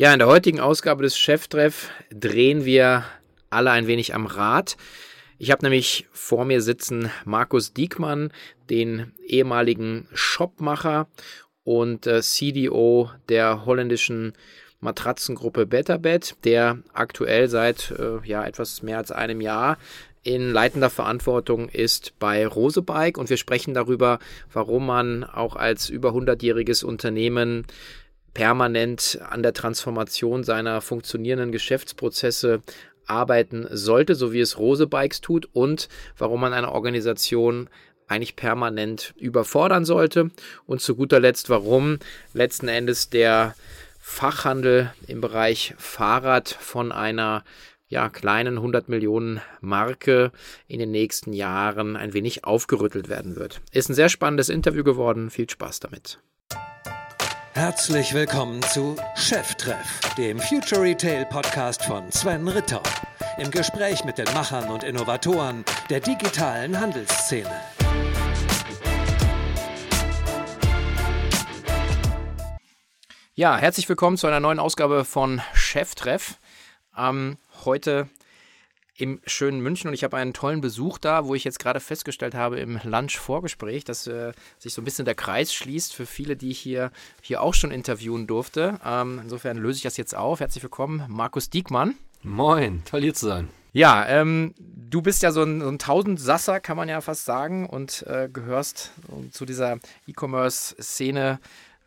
Ja, in der heutigen Ausgabe des Cheftreff drehen wir alle ein wenig am Rad. Ich habe nämlich vor mir sitzen Markus Diekmann, den ehemaligen Shopmacher und äh, CDO der holländischen Matratzengruppe Betterbed, der aktuell seit äh, ja, etwas mehr als einem Jahr in leitender Verantwortung ist bei Rosebike und wir sprechen darüber, warum man auch als über 100-jähriges Unternehmen permanent an der Transformation seiner funktionierenden Geschäftsprozesse arbeiten sollte, so wie es Rose Bikes tut und warum man eine Organisation eigentlich permanent überfordern sollte und zu guter Letzt, warum letzten Endes der Fachhandel im Bereich Fahrrad von einer ja, kleinen 100 Millionen Marke in den nächsten Jahren ein wenig aufgerüttelt werden wird. Ist ein sehr spannendes Interview geworden. Viel Spaß damit. Herzlich willkommen zu Cheftreff, dem Future Retail Podcast von Sven Ritter. Im Gespräch mit den Machern und Innovatoren der digitalen Handelsszene. Ja, herzlich willkommen zu einer neuen Ausgabe von Cheftreff. Ähm, heute im schönen München und ich habe einen tollen Besuch da, wo ich jetzt gerade festgestellt habe im Lunch-Vorgespräch, dass äh, sich so ein bisschen der Kreis schließt für viele, die ich hier, hier auch schon interviewen durfte. Ähm, insofern löse ich das jetzt auf. Herzlich willkommen, Markus Diekmann. Moin, toll hier zu sein. Ja, ähm, du bist ja so ein, so ein Tausendsasser, kann man ja fast sagen, und äh, gehörst zu dieser E-Commerce-Szene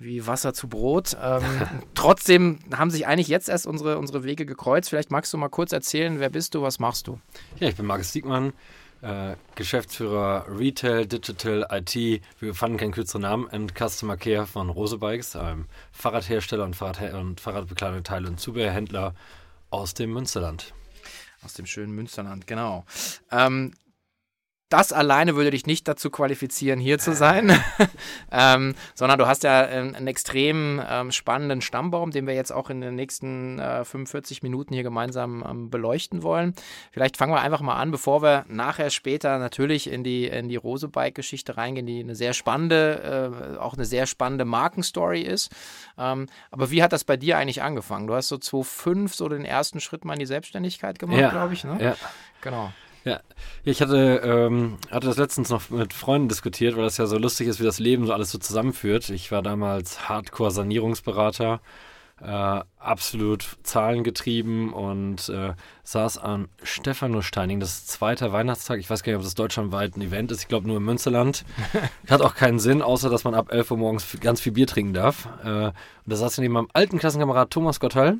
wie Wasser zu Brot. Ähm, trotzdem haben sich eigentlich jetzt erst unsere, unsere Wege gekreuzt. Vielleicht magst du mal kurz erzählen, wer bist du, was machst du? Ja, ich bin Markus Diekmann, äh, Geschäftsführer Retail, Digital, IT, wir fanden keinen kürzeren Namen, und Customer Care von Rose Bikes, einem Fahrradhersteller und, Fahrrad und Fahrradbekleidung, Teile und Zubehörhändler aus dem Münsterland. Aus dem schönen Münsterland, genau. Ähm, das alleine würde dich nicht dazu qualifizieren, hier zu sein, ähm, sondern du hast ja einen, einen extrem ähm, spannenden Stammbaum, den wir jetzt auch in den nächsten äh, 45 Minuten hier gemeinsam ähm, beleuchten wollen. Vielleicht fangen wir einfach mal an, bevor wir nachher später natürlich in die, in die Rosebike-Geschichte reingehen, die eine sehr spannende, äh, auch eine sehr spannende Markenstory ist. Ähm, aber wie hat das bei dir eigentlich angefangen? Du hast so 2005 so den ersten Schritt mal in die Selbstständigkeit gemacht, ja, glaube ich. Ne? Ja. Genau. Ja, ich hatte, ähm, hatte das letztens noch mit Freunden diskutiert, weil das ja so lustig ist, wie das Leben so alles so zusammenführt. Ich war damals Hardcore-Sanierungsberater, äh, absolut zahlengetrieben und äh, saß an Stephanosteining, das ist zweiter Weihnachtstag. Ich weiß gar nicht, ob das deutschlandweit ein Event ist. Ich glaube nur im Münsterland. Hat auch keinen Sinn, außer dass man ab 11 Uhr morgens ganz viel Bier trinken darf. Äh, und da saß ich neben meinem alten Klassenkamerad Thomas Gotthall,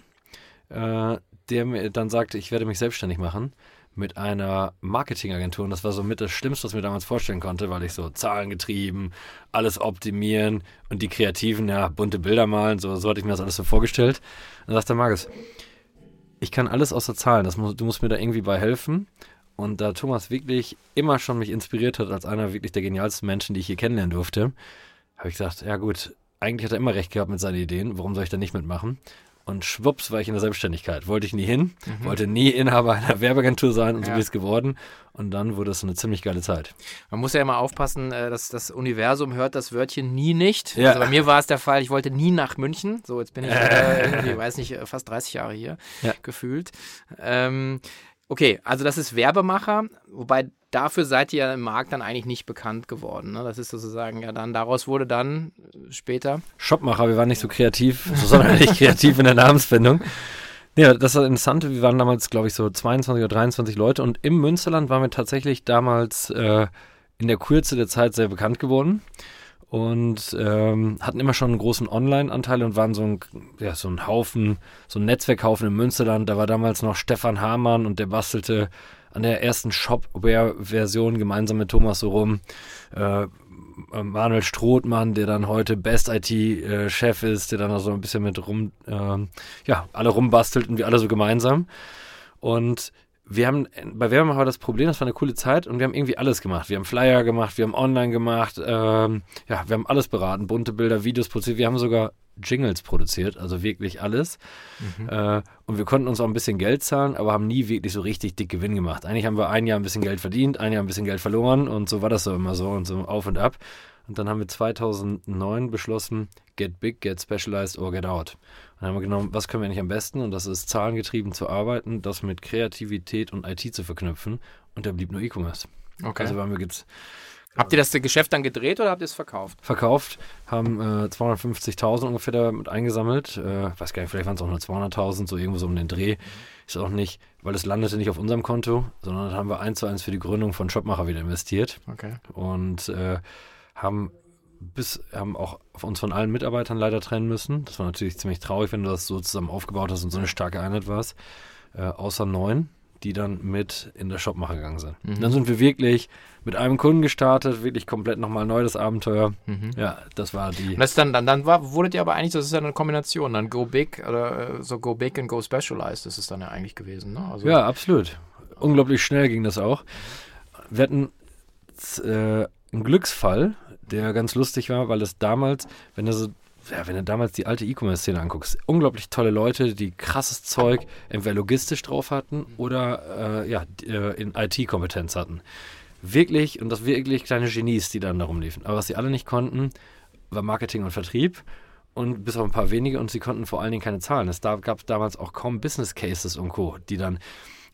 äh, der mir dann sagte, ich werde mich selbstständig machen mit einer Marketingagentur. Und das war so mit das Schlimmste, was ich mir damals vorstellen konnte, weil ich so Zahlen getrieben, alles optimieren und die Kreativen, ja, bunte Bilder malen, so, so hatte ich mir das alles so vorgestellt. dann sagte Markus, ich kann alles außer Zahlen, das muss, du musst mir da irgendwie bei helfen. Und da Thomas wirklich immer schon mich inspiriert hat als einer wirklich der genialsten Menschen, die ich hier kennenlernen durfte, habe ich gesagt, ja gut, eigentlich hat er immer recht gehabt mit seinen Ideen, warum soll ich da nicht mitmachen? Und schwupps war ich in der Selbstständigkeit. Wollte ich nie hin, mhm. wollte nie Inhaber einer Werbeagentur sein und ja. so bin ich es geworden. Und dann wurde es eine ziemlich geile Zeit. Man muss ja immer aufpassen, äh, dass das Universum hört das Wörtchen nie nicht. Ja. Also bei mir war es der Fall, ich wollte nie nach München. So, jetzt bin ich äh, irgendwie, weiß nicht, fast 30 Jahre hier ja. gefühlt. Ähm, Okay, also das ist Werbemacher, wobei dafür seid ihr im Markt dann eigentlich nicht bekannt geworden. Ne? Das ist sozusagen ja dann, daraus wurde dann später. Shopmacher, wir waren nicht so kreativ, sondern nicht kreativ in der Namensfindung. Ja, das war interessant. Wir waren damals, glaube ich, so 22 oder 23 Leute und im Münsterland waren wir tatsächlich damals äh, in der Kürze der Zeit sehr bekannt geworden und ähm, hatten immer schon einen großen Online-Anteil und waren so ein, ja, so ein Haufen, so ein Netzwerkhaufen im Münsterland. Da war damals noch Stefan Hamann und der bastelte an der ersten Shopware-Version gemeinsam mit Thomas so rum. Äh, Manuel Strothmann, der dann heute Best IT-Chef ist, der dann auch so ein bisschen mit rum, äh, ja, alle rumbastelt und wir alle so gemeinsam. Und wir haben bei Werbemacher das Problem, das war eine coole Zeit und wir haben irgendwie alles gemacht. Wir haben Flyer gemacht, wir haben online gemacht, ähm, ja, wir haben alles beraten, bunte Bilder, Videos produziert, wir haben sogar Jingles produziert, also wirklich alles. Mhm. Äh, und wir konnten uns auch ein bisschen Geld zahlen, aber haben nie wirklich so richtig dick Gewinn gemacht. Eigentlich haben wir ein Jahr ein bisschen Geld verdient, ein Jahr ein bisschen Geld verloren und so war das so immer so und so auf und ab. Und dann haben wir 2009 beschlossen, get big, get specialized or get out. Dann haben wir genommen, was können wir eigentlich am besten? Und das ist zahlengetrieben zu arbeiten, das mit Kreativität und IT zu verknüpfen. Und da blieb nur E-Commerce. Okay. Also waren wir jetzt habt ihr das Geschäft dann gedreht oder habt ihr es verkauft? verkauft, haben äh, 250.000 ungefähr damit eingesammelt. Äh, weiß gar nicht, vielleicht waren es auch nur 200.000, so irgendwo so um den Dreh. Ist auch nicht, weil es landete nicht auf unserem Konto, sondern haben wir eins zu eins für die Gründung von Shopmacher wieder investiert Okay. und äh, haben bis haben auch uns von allen Mitarbeitern leider trennen müssen. Das war natürlich ziemlich traurig, wenn du das so zusammen aufgebaut hast und so eine starke Einheit warst. Äh, außer neun, die dann mit in der Shopmacher gegangen sind. Dann sind wir wirklich mit einem Kunden gestartet, wirklich komplett nochmal neu das Abenteuer. Ja, das war die. Und das dann, dann, dann war, wurdet ihr aber eigentlich, das ist ja eine Kombination, dann Go Big oder äh, so Go Big and Go Specialized ist es dann ja eigentlich gewesen, ne? Also, Ja, absolut. Unglaublich schnell ging das auch. Wir hatten äh, einen Glücksfall, der ganz lustig war, weil es damals, wenn du so, ja, wenn du damals die alte E-Commerce-Szene anguckst, unglaublich tolle Leute, die krasses Zeug entweder logistisch drauf hatten oder äh, ja, äh, in IT-Kompetenz hatten. Wirklich, und das wirklich kleine Genies, die dann darum liefen. Aber was sie alle nicht konnten, war Marketing und Vertrieb und bis auf ein paar wenige und sie konnten vor allen Dingen keine Zahlen. Es gab damals auch kaum Business Cases und Co., die dann,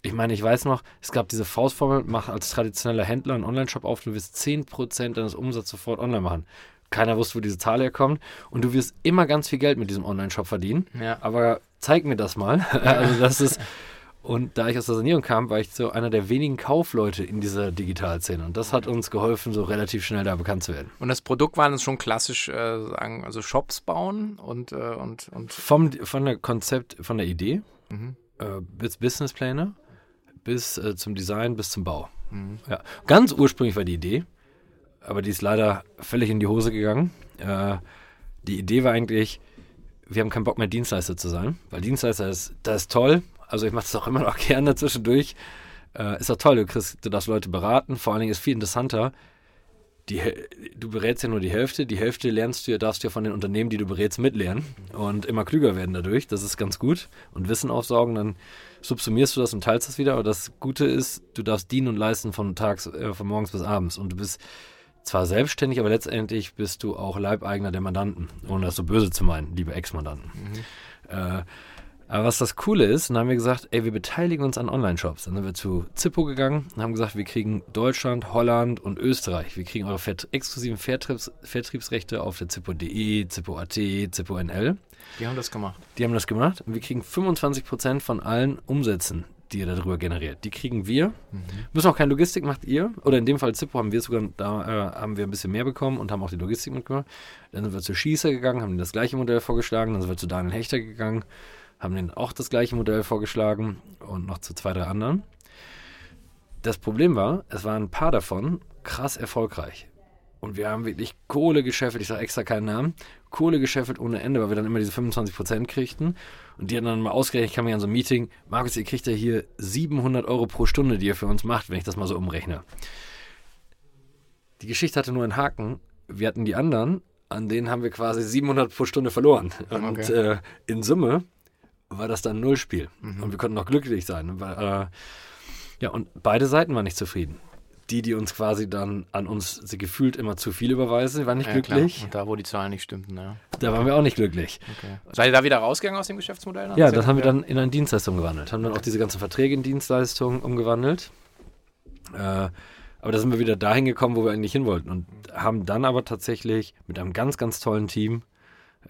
ich meine, ich weiß noch, es gab diese Faustformel, mach als traditioneller Händler einen Online-Shop auf, du wirst 10% deines Umsatzes sofort online machen. Keiner wusste, wo diese Zahl herkommt und du wirst immer ganz viel Geld mit diesem Online-Shop verdienen. Ja. Aber zeig mir das mal. also das ist, und da ich aus der Sanierung kam, war ich so einer der wenigen Kaufleute in dieser Digitalszene und das hat uns geholfen, so relativ schnell da bekannt zu werden. Und das Produkt waren es schon klassisch, äh, sagen, also Shops bauen und, äh, und, und Vom, von der Konzept, von der Idee Mhm. äh, bis Businesspläne, bis äh, zum Design, bis zum Bau. Mhm. Ja. Ganz ursprünglich war die Idee, aber die ist leider völlig in die Hose gegangen. Äh, die Idee war eigentlich, wir haben keinen Bock mehr Dienstleister zu sein, weil Dienstleister ist, das ist toll. Also ich mache das auch immer noch gerne zwischendurch. Äh, ist doch toll, du, kriegst, du darfst Leute beraten. Vor allen Dingen ist viel interessanter, die, du berätst ja nur die Hälfte. Die Hälfte lernst du, ja- darfst du ja von den Unternehmen, die du berätst, mitlernen und immer klüger werden dadurch. Das ist ganz gut. Und Wissen aufsaugen, dann subsumierst du das und teilst das wieder. Aber das Gute ist, du darfst dienen und leisten von tags, äh, von morgens bis abends. Und du bist zwar selbstständig, aber letztendlich bist du auch Leibeigner der Mandanten, ohne das so böse zu meinen, liebe Ex-Mandanten. Äh, aber was das Coole ist, dann haben wir gesagt, ey, wir beteiligen uns an Online-Shops. Dann sind wir zu Zippo gegangen und haben gesagt, wir kriegen Deutschland, Holland und Österreich. Wir kriegen eure Vert exklusiven Vertriebs Vertriebsrechte auf der Zippo.de, Zippo.at, Zippo.nl. die haben das gemacht. Die haben das gemacht und wir kriegen 25% von allen Umsätzen, die ihr darüber generiert. Die kriegen wir. Müssen auch keine Logistik, macht ihr. Oder in dem Fall Zippo haben wir sogar, da äh, haben wir ein bisschen mehr bekommen und haben auch die Logistik mitgemacht. Dann sind wir zu Schießer gegangen, haben das gleiche Modell vorgeschlagen. Dann sind wir zu Daniel Hechter gegangen, haben denen auch das gleiche Modell vorgeschlagen und noch zu zwei, drei anderen. Das Problem war, es waren ein paar davon krass erfolgreich. Und wir haben wirklich Kohle gescheffelt, ich sage extra keinen Namen, Kohle gescheffelt ohne Ende, weil wir dann immer diese 25% kriegten. Und die haben dann mal ausgerechnet, ich kam mir an so ein Meeting, Markus, ihr kriegt ja hier 700 Euro pro Stunde, die ihr für uns macht, wenn ich das mal so umrechne. Die Geschichte hatte nur einen Haken. Wir hatten die anderen, an denen haben wir quasi 700 pro Stunde verloren. Und Okay. äh, in Summe war das dann ein Nullspiel. Und wir konnten noch glücklich sein. Weil, äh, ja, und beide Seiten waren nicht zufrieden. Die, die uns quasi dann an uns sie gefühlt immer zu viel überweisen, waren nicht Ja, klar. glücklich. Und da, wo die Zahlen nicht stimmten, ja. Da waren wir auch nicht glücklich. Okay. Seid ihr da wieder rausgegangen aus dem Geschäftsmodell? Ja, das haben wir dann in eine Dienstleistung gewandelt. Haben dann auch diese ganzen Verträge in Dienstleistungen umgewandelt. Äh, aber da sind wir wieder dahin gekommen, wo wir eigentlich hin wollten. Und haben dann aber tatsächlich mit einem ganz, ganz tollen Team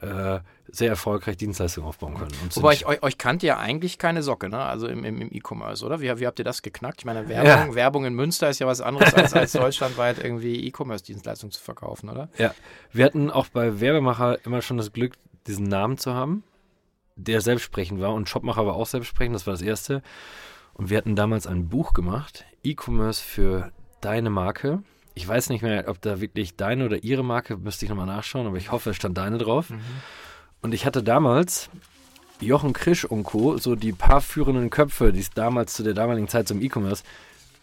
äh, sehr erfolgreich Dienstleistungen aufbauen können. Und Wobei ich, euch, euch kannte ja eigentlich keine Socke, ne? Also im, im, im E-Commerce, oder? Wie, wie habt ihr das geknackt? Ich meine, Werbung, Ja. Werbung in Münster ist ja was anderes, als, als deutschlandweit irgendwie E-Commerce-Dienstleistungen zu verkaufen, oder? Ja, wir hatten auch bei Werbemacher immer schon das Glück, diesen Namen zu haben, der selbstsprechend war. Und Shopmacher war auch selbstsprechend, das war das erste. Und wir hatten damals ein Buch gemacht, E-Commerce für deine Marke. Ich weiß nicht mehr, ob da wirklich deine oder ihre Marke, müsste ich nochmal nachschauen, aber ich hoffe, es stand deine drauf. Und ich hatte damals Jochen Krisch und Co., so die paar führenden Köpfe, die es damals zu der damaligen Zeit zum E-Commerce,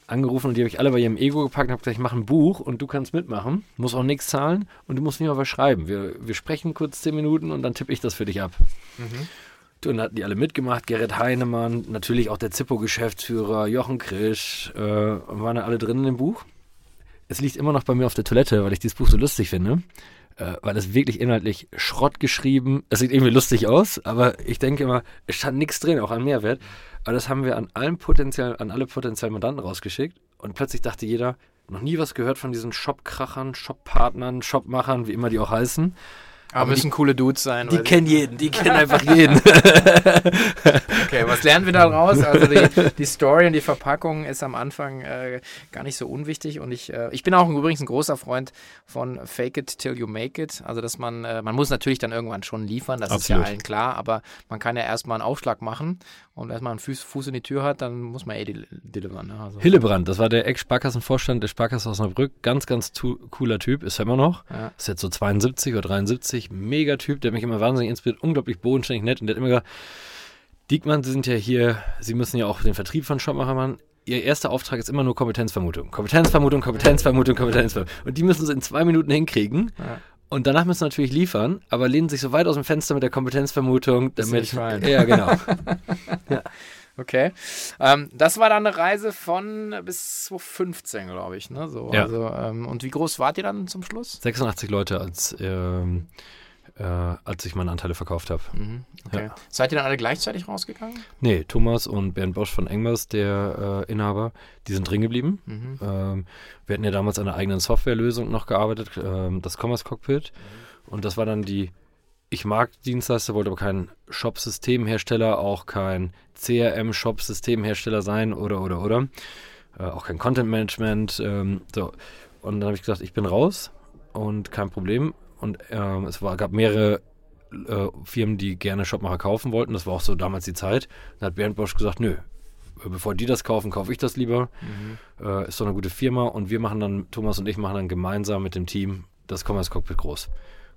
angerufen und die habe ich alle bei ihrem Ego gepackt und habe gesagt, ich mache ein Buch und du kannst mitmachen, musst auch nichts zahlen und du musst nicht mal was schreiben. Wir, wir sprechen kurz zehn Minuten und dann tippe ich das für dich ab. Du, Und dann hatten die alle mitgemacht, Gerrit Heinemann, natürlich auch der Zippo-Geschäftsführer, Jochen Krisch, äh, waren da alle drin in dem Buch. Es liegt immer noch bei mir auf der Toilette, weil ich dieses Buch so lustig finde. äh, weil es wirklich inhaltlich Schrott geschrieben. Es sieht irgendwie lustig aus, aber ich denke immer, es stand nichts drin, auch an Mehrwert. Aber das haben wir an allen potenziell, an alle potenziellen Mandanten rausgeschickt und plötzlich dachte jeder, noch nie was gehört von diesen Shopkrachern, Shoppartnern, Shopmachern, wie immer die auch heißen. Aber, müssen die, coole Dudes sein. Die kennen jeden, die kennen einfach jeden. okay, was lernen wir da raus? Also die, die, Story und die Verpackung ist am Anfang äh, gar nicht so unwichtig und ich, äh, ich bin auch übrigens ein großer Freund von Fake it till you make it. Also dass man, äh, man muss natürlich dann irgendwann schon liefern, das Absolut. ist ja allen klar, aber man kann ja erstmal einen Aufschlag machen und man einen Fuß, Fuß, in die Tür hat, dann muss man eh delivern. Ne? Also. Hillebrand, das war der Ex-Sparkassenvorstand der Sparkasse Osnabrück. Ganz, ganz cooler Typ, ist er immer noch. Ja. Ist jetzt so 72 oder 73. Mega Typ, der mich immer wahnsinnig inspiriert. Unglaublich bodenständig nett. Und der hat immer gesagt, Diekmann, Sie sind ja hier, Sie müssen ja auch den Vertrieb von Shopmacher machen. Ihr erster Auftrag ist immer nur Kompetenzvermutung. Kompetenzvermutung, Kompetenzvermutung, Kompetenzvermutung. Und die müssen Sie in zwei Minuten hinkriegen. Ja. Und danach müssen sie natürlich liefern, aber lehnen sich so weit aus dem Fenster mit der Kompetenzvermutung, damit. Ja, genau. ja. Okay. Ähm, das war dann eine Reise von bis 2015, glaube ich. Ne? So, ja. also, ähm, und wie groß wart ihr dann zum Schluss? 86 Leute als ähm, äh, als ich meine Anteile verkauft habe. Mhm, okay. Ja. Seid ihr dann alle gleichzeitig rausgegangen? Nee, Thomas und Bernd Bosch von Engmers, der äh, Inhaber, die sind drin geblieben. Mhm. Ähm, wir hatten ja damals an einer eigenen Softwarelösung noch gearbeitet, ähm, das Commerce Cockpit. Mhm. Und das war dann die ich mag Dienstleister, wollte aber kein Shop-Systemhersteller, auch kein CRM-Shop-Systemhersteller sein oder, oder, oder. Äh, auch kein Content-Management. Ähm, so. Und dann habe ich gesagt, ich bin raus und kein Problem. Und ähm, es war, gab mehrere äh, Firmen, die gerne Shopmacher kaufen wollten. Das war auch so damals die Zeit. Dann hat Bernd Bosch gesagt, nö, bevor die das kaufen, kaufe ich das lieber. Mhm. Äh, ist doch eine gute Firma. Und wir machen dann, Thomas und ich machen dann gemeinsam mit dem Team das Commerce Cockpit groß.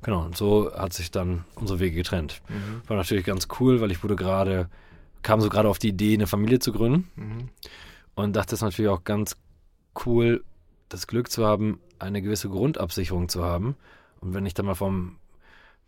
Genau, und so hat sich dann unsere Wege getrennt. Mhm. War natürlich ganz cool, weil ich wurde gerade, kam so gerade auf die Idee, eine Familie zu gründen. Mhm. Und dachte es natürlich auch ganz cool, das Glück zu haben, eine gewisse Grundabsicherung zu haben und wenn ich dann mal vom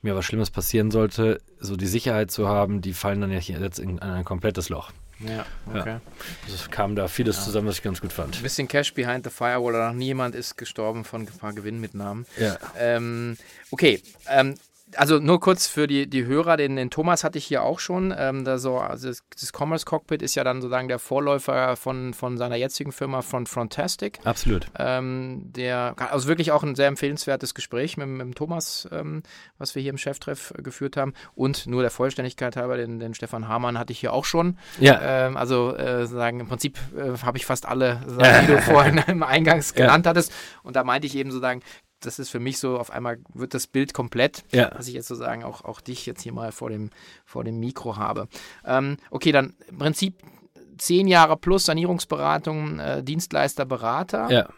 mir was Schlimmes passieren sollte, so die Sicherheit zu haben, die fallen dann ja jetzt in ein komplettes Loch. Ja, okay. Ja. Also kam da vieles ja. zusammen, was ich ganz gut fand. Ein bisschen Cash behind the firewall, noch niemand ist gestorben von paar Gewinnmitnahmen. Ja. Ähm, okay, ähm, also nur kurz für die, die Hörer, den, den Thomas hatte ich hier auch schon. Ähm, da so, also das, das, Commerce Cockpit ist ja dann sozusagen der Vorläufer von, von seiner jetzigen Firma von Frontastic. Absolut. Ähm, der, also wirklich auch ein sehr empfehlenswertes Gespräch mit, mit dem Thomas, ähm, was wir hier im Cheftreff geführt haben. Und nur der Vollständigkeit halber, den, den Stefan Hamann hatte ich hier auch schon. Ja. Ähm, also äh, sagen, im Prinzip äh, habe ich fast alle, die du vorhin im Eingangs genannt ja. hattest. Und da meinte ich eben sozusagen, das ist für mich so, auf einmal wird das Bild komplett, ja. was ich jetzt sozusagen auch, auch dich jetzt hier mal vor dem, vor dem Mikro habe. Ähm, okay, dann im Prinzip zehn Jahre plus Sanierungsberatung, äh, Dienstleister, Berater. Ja.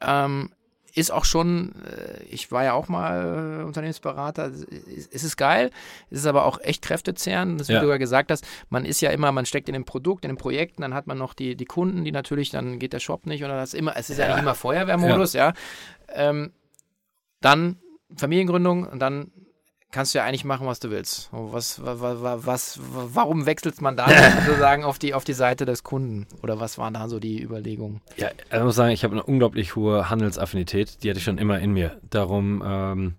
Ähm, ist auch schon, äh, ich war ja auch mal äh, Unternehmensberater, ist, ist es geil, ist es aber auch echt kräftezehrend, das, wie ja. du ja gesagt hast, man ist ja immer, man steckt in dem Produkt, in den Projekten, dann hat man noch die, die Kunden, die natürlich, dann geht der Shop nicht oder das immer, es ist ja, ja nicht immer Feuerwehrmodus, ja. ja. Ähm, dann Familiengründung und dann kannst du ja eigentlich machen, was du willst. Was, was, was, warum wechselt man da sozusagen auf die, auf die Seite des Kunden? Oder was waren da so die Überlegungen? Ja, ich muss sagen, ich habe eine unglaublich hohe Handelsaffinität. Die hatte ich schon immer in mir. Darum, ähm,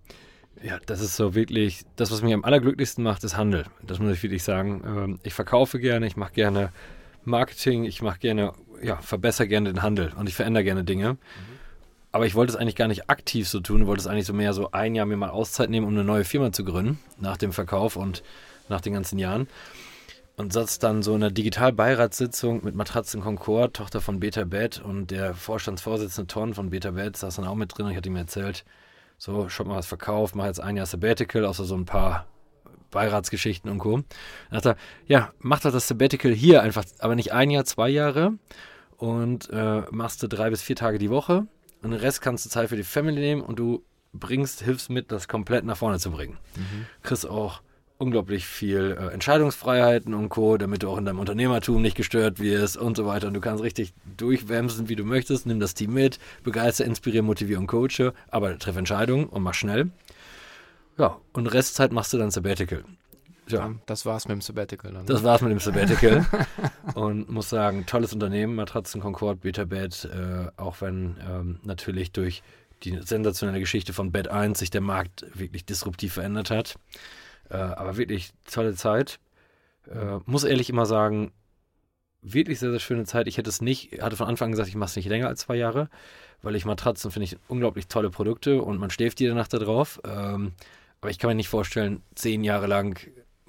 ja, das ist so wirklich, das, was mich am allerglücklichsten macht, ist Handel. Das muss ich wirklich sagen. Ähm, ich verkaufe gerne, ich mache gerne Marketing, ich mache gerne, ja, verbessere gerne den Handel und ich verändere gerne Dinge. Mhm. Aber ich wollte es eigentlich gar nicht aktiv so tun, ich wollte es eigentlich so mehr so ein Jahr mir mal Auszeit nehmen, um eine neue Firma zu gründen, nach dem Verkauf und nach den ganzen Jahren. Und saß dann so in einer Digitalbeiratssitzung mit Matratzen Concord, Tochter von Beta Bed und der Vorstandsvorsitzende Ton von Beta Bed saß dann auch mit drin und ich hatte ihm erzählt, so, schau mal was verkauft, mach jetzt ein Jahr Sabbatical, außer so ein paar Beiratsgeschichten und Co. Dann dachte er, ja, mach doch das Sabbatical hier einfach, aber nicht ein Jahr, zwei Jahre und äh, machst du drei bis vier Tage die Woche und den Rest kannst du Zeit für die Family nehmen und du bringst, hilfst mit, das komplett nach vorne zu bringen. Mhm. Kriegst auch unglaublich viel äh, Entscheidungsfreiheiten und Co., damit du auch in deinem Unternehmertum nicht gestört wirst und so weiter. Und du kannst richtig durchwämsen, wie du möchtest. Nimm das Team mit, begeister, inspiriere, motiviere und coache, aber treff Entscheidungen und mach schnell. Ja, und Restzeit machst du dann Sabbatical. Ja, das war's mit dem Sabbatical. Dann. Das war's mit dem Sabbatical. und muss sagen, tolles Unternehmen, Matratzen Concord, Beta Bed, äh, auch wenn ähm, natürlich durch die sensationelle Geschichte von Bad 1 sich der Markt wirklich disruptiv verändert hat. Äh, aber wirklich tolle Zeit. Äh, muss ehrlich immer sagen, wirklich sehr, sehr schöne Zeit. Ich hätte es nicht, hatte von Anfang an gesagt, ich mache es nicht länger als zwei Jahre, weil ich Matratzen finde ich unglaublich tolle Produkte und man schläft jede Nacht da drauf. Ähm, aber ich kann mir nicht vorstellen, zehn Jahre lang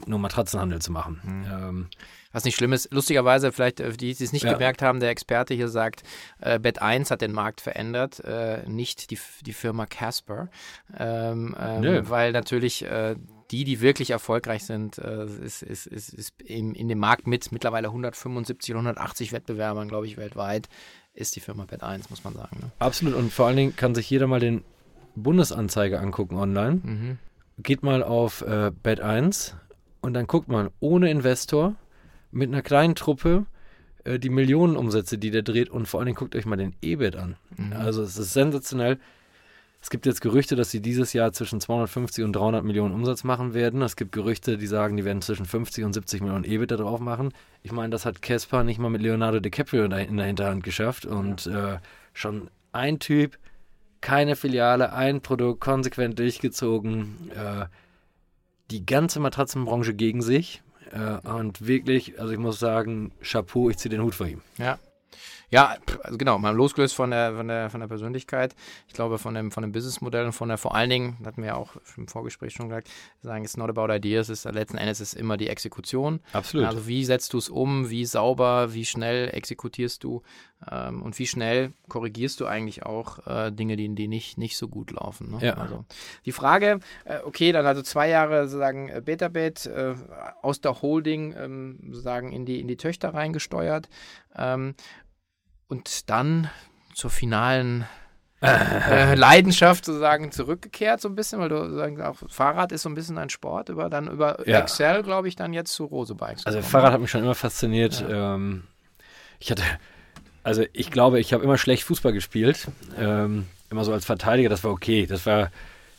nur Matratzenhandel zu machen. Mhm. Ähm, was nicht schlimm ist, lustigerweise, vielleicht äh, die, die es nicht ja. gemerkt haben, der Experte hier sagt, äh, Bett 1 hat den Markt verändert, äh, nicht die, die Firma Casper. Ähm, ähm, weil natürlich äh, die, die wirklich erfolgreich sind, äh, ist, ist, ist, ist in, in dem Markt mit mittlerweile 175 oder 180 Wettbewerbern, glaube ich, weltweit, ist die Firma Bett 1, muss man sagen. Ne? Absolut. Und vor allen Dingen kann sich jeder mal den Bundesanzeiger angucken online. Mhm. Geht mal auf äh, Bett 1 und dann guckt man ohne Investor mit einer kleinen Truppe äh, die Millionenumsätze, die der dreht und vor allen Dingen guckt euch mal den EBIT an. Mhm. Also es ist sensationell. Es gibt jetzt Gerüchte, dass sie dieses Jahr zwischen 250 und 300 Millionen Umsatz machen werden. Es gibt Gerüchte, die sagen, die werden zwischen 50 und 70 Millionen EBIT da drauf machen. Ich meine, das hat Casper nicht mal mit Leonardo DiCaprio in der Hinterhand geschafft und ja. äh, schon ein Typ, keine Filiale, ein Produkt konsequent durchgezogen. Äh, die ganze Matratzenbranche gegen sich. Äh, und wirklich, also ich muss sagen, Chapeau, ich ziehe den Hut vor ihm. Ja. Ja, also genau, mal losgelöst von der, von der, von der Persönlichkeit. Ich glaube, von dem, von dem Businessmodell und von der, vor allen Dingen, hatten wir ja auch im Vorgespräch schon gesagt, sagen, it's not about ideas, ist letzten Endes ist immer die Exekution. Absolut. Also wie setzt du es um, wie sauber, wie schnell exekutierst du ähm, und wie schnell korrigierst du eigentlich auch äh, Dinge, die, die nicht, nicht so gut laufen. Ne? Ja. Also die Frage, äh, okay, dann also zwei Jahre sozusagen äh, Betabet äh, aus der Holding ähm, sozusagen in die, in die Töchter reingesteuert. Ähm, und dann zur finalen äh, Leidenschaft sozusagen zurückgekehrt, so ein bisschen, weil du sagen, auch Fahrrad ist so ein bisschen ein Sport, über dann über ja. Excel, glaube ich, dann jetzt zu Rose Bikes. Also Fahrrad hat mich schon immer fasziniert. Ja. Ähm, ich hatte, also ich glaube, ich habe immer schlecht Fußball gespielt. Ähm, immer so als Verteidiger, das war okay. Das war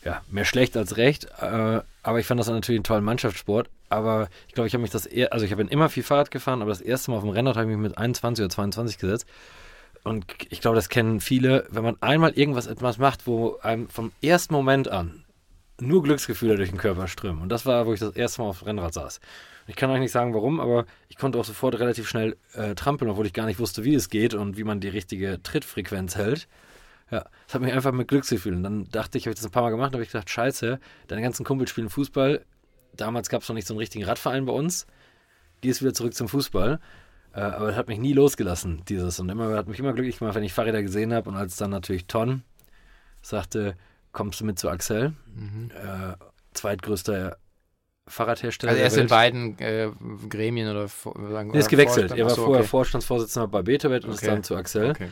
ja mehr schlecht als recht. Äh, aber ich fand das natürlich einen tollen Mannschaftssport. Aber ich glaube, ich habe mich das eher, also ich habe immer viel Fahrrad gefahren, aber das erste Mal auf dem Rennrad habe ich mich mit 21 oder 22 gesetzt und ich glaube, das kennen viele, wenn man einmal irgendwas etwas macht, wo einem vom ersten Moment an nur Glücksgefühle durch den Körper strömen. Und das war, wo ich das erste Mal auf dem Rennrad saß. Ich kann euch nicht sagen, warum, aber ich konnte auch sofort relativ schnell äh, trampeln, obwohl ich gar nicht wusste, wie es geht und wie man die richtige Trittfrequenz hält. Ja, das hat mich einfach mit Glücksgefühlen. Dann dachte ich, habe ich das ein paar Mal gemacht, habe ich gedacht, scheiße, deine ganzen Kumpel spielen Fußball. Damals gab es noch nicht so einen richtigen Radverein bei uns. Gehst wieder zurück zum Fußball. Äh, aber es hat mich nie losgelassen, dieses. Und immer hat mich immer glücklich gemacht, wenn ich Fahrräder gesehen habe. Und als dann natürlich Ton sagte, kommst du mit zu Axel, mhm. äh, zweitgrößter Fahrradhersteller. Also erst in beiden äh, Gremien oder sagen, Er ist gewechselt. Er war Achso, vorher okay. Vorstandsvorsitzender bei Betabet und okay. ist dann zu Axel. Okay,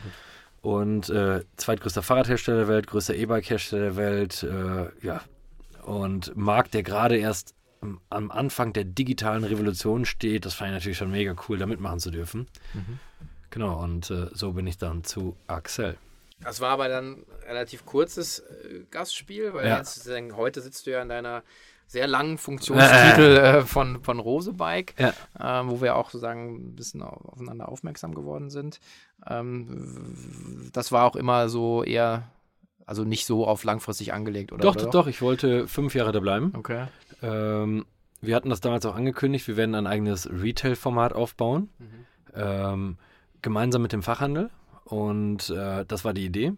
und äh, zweitgrößter Fahrradhersteller der Welt, größter E-Bike-Hersteller der Welt, äh, ja. Und Markt, der gerade erst am Anfang der digitalen Revolution steht, das fand ich natürlich schon mega cool, da mitmachen zu dürfen. Mhm. Genau, und äh, so bin ich dann zu Axel. Das war aber dann relativ kurzes äh, Gastspiel, weil ja. jetzt, heute sitzt du ja in deiner sehr langen Funktionstitel äh, von, von Rose Bike, ja. äh, wo wir auch sozusagen ein bisschen aufeinander aufmerksam geworden sind. Ähm, das war auch immer so eher, also nicht so auf langfristig angelegt, oder? Doch, oder doch, doch, ich wollte fünf Jahre da bleiben. Okay. Ähm, wir hatten das damals auch angekündigt, wir werden ein eigenes Retail-Format aufbauen, mhm. ähm, gemeinsam mit dem Fachhandel. Und äh, das war die Idee.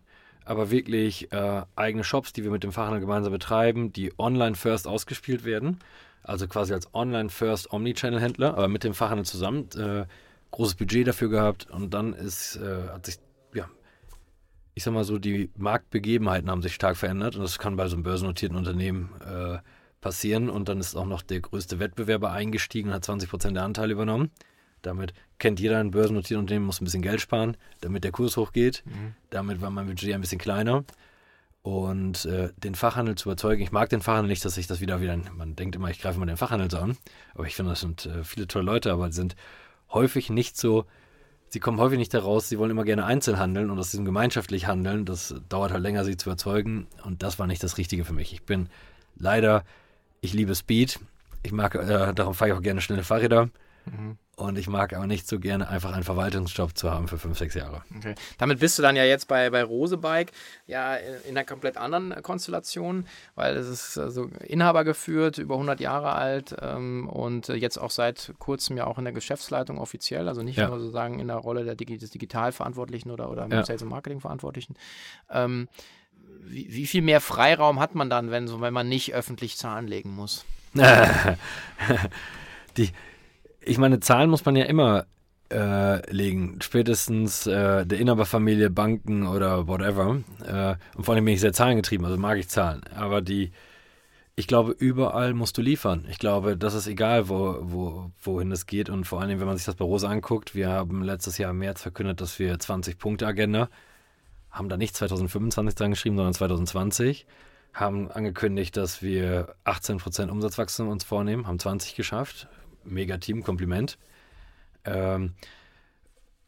Aber wirklich äh, eigene Shops, die wir mit dem Fachhandel gemeinsam betreiben, die online first ausgespielt werden. Also quasi als online first Omnichannel-Händler, aber mit dem Fachhandel zusammen. Äh, großes Budget dafür gehabt und dann ist, äh, hat sich, ja, ich sag mal so, die Marktbegebenheiten haben sich stark verändert und das kann bei so einem börsennotierten Unternehmen äh, passieren und dann ist auch noch der größte Wettbewerber eingestiegen und hat 20 Prozent der Anteile übernommen. Damit kennt jeder ein börsennotiertes Unternehmen, muss ein bisschen Geld sparen, damit der Kurs hochgeht. Mhm. Damit war mein Budget ein bisschen kleiner. Und äh, den Fachhandel zu überzeugen, ich mag den Fachhandel nicht, dass ich das wieder wieder, man denkt immer, ich greife mal den Fachhandel so an, aber ich finde, das sind äh, viele tolle Leute, aber sind häufig nicht so, sie kommen häufig nicht daraus, sie wollen immer gerne einzeln handeln und aus diesem gemeinschaftlich Handeln, das dauert halt länger, sie zu überzeugen und das war nicht das Richtige für mich. Ich bin leider ich liebe Speed. Ich mag, äh, darum fahre ich auch gerne schnelle Fahrräder. Mhm. Und ich mag aber nicht so gerne einfach einen Verwaltungsjob zu haben für fünf, sechs Jahre. Okay. Damit bist du dann ja jetzt bei, bei Rosebike ja in einer komplett anderen Konstellation, weil es ist also Inhaber geführt, über 100 Jahre alt ähm, und jetzt auch seit kurzem ja auch in der Geschäftsleitung offiziell, also nicht ja. nur sozusagen in der Rolle der Digi des Digitalverantwortlichen oder, oder ja. Sales- und Marketingverantwortlichen. Ähm, wie, wie, viel mehr Freiraum hat man dann, wenn, so, wenn man nicht öffentlich Zahlen legen muss? Die, ich meine, Zahlen muss man ja immer äh, legen. Spätestens äh, der Inhaberfamilie, Banken oder whatever. Äh, und vor allem bin ich sehr zahlengetrieben, also mag ich Zahlen. Aber die, ich glaube, überall musst du liefern. Ich glaube, das ist egal, wo, wo, wohin es geht. Und vor allem, wenn man sich das bei Rosa anguckt, wir haben letztes Jahr im März verkündet, dass wir 20-Punkte-Agenda haben da nicht 2025 dran geschrieben, sondern 2020 haben angekündigt, dass wir 18% Umsatzwachstum uns vornehmen, haben 20 geschafft mega Team, Kompliment. Ähm,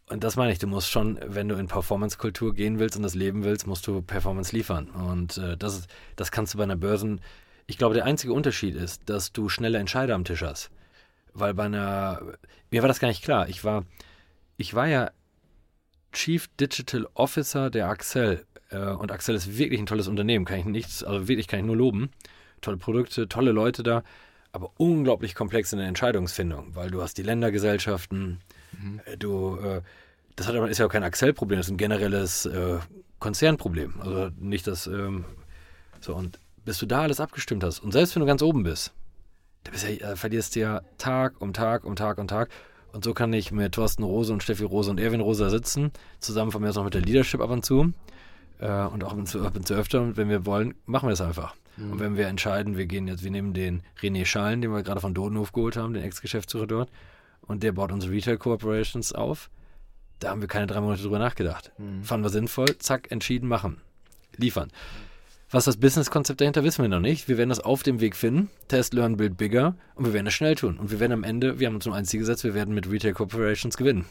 und das meine ich, du musst schon, wenn du in Performance-Kultur gehen willst und das leben willst, musst du Performance liefern. Und äh, das, ist, das kannst du bei einer Börsen. Ich glaube, der einzige Unterschied ist, dass du schnelle Entscheider am Tisch hast. Weil bei einer. Mir war das gar nicht klar. Ich war, ich war ja Chief Digital Officer der Axel. Äh, und Axel ist wirklich ein tolles Unternehmen. Kann ich nichts, also wirklich kann ich nur loben. Tolle Produkte, tolle Leute da aber unglaublich komplex in der Entscheidungsfindung, weil du hast die Ländergesellschaften, mhm. Äh, du, äh, das hat ist ja auch kein Axel-Problem, das ist ein generelles äh, Konzernproblem. Also nicht das, ähm, so und bis du da alles abgestimmt hast und selbst wenn du ganz oben bist, da bist ja, äh, verlierst du ja Tag um Tag um Tag um Tag. Und so kann ich mit Thorsten Rose und Steffi Rose und Erwin Rose sitzen, zusammen von mir aus noch mit der Leadership ab und zu. Äh, und auch ab und zu, ab und zu öfter. Und wenn wir wollen, machen wir das einfach. Mhm. Und wenn wir entscheiden, wir gehen jetzt, wir nehmen den René Schallen, den wir gerade von Dodenhof geholt haben, den Ex-Geschäftsführer dort, und der baut unsere Retail Corporations auf, da haben wir keine drei Monate drüber nachgedacht. Mhm. Fanden wir sinnvoll, zack, entschieden, machen, liefern. Was das Businesskonzept dahinter wissen wir noch nicht. Wir werden das auf dem Weg finden. Test, Learn, Build bigger. Und wir werden das schnell tun. Und wir werden am Ende, wir haben uns nur ein Ziel gesetzt, wir werden mit Retail Corporations gewinnen.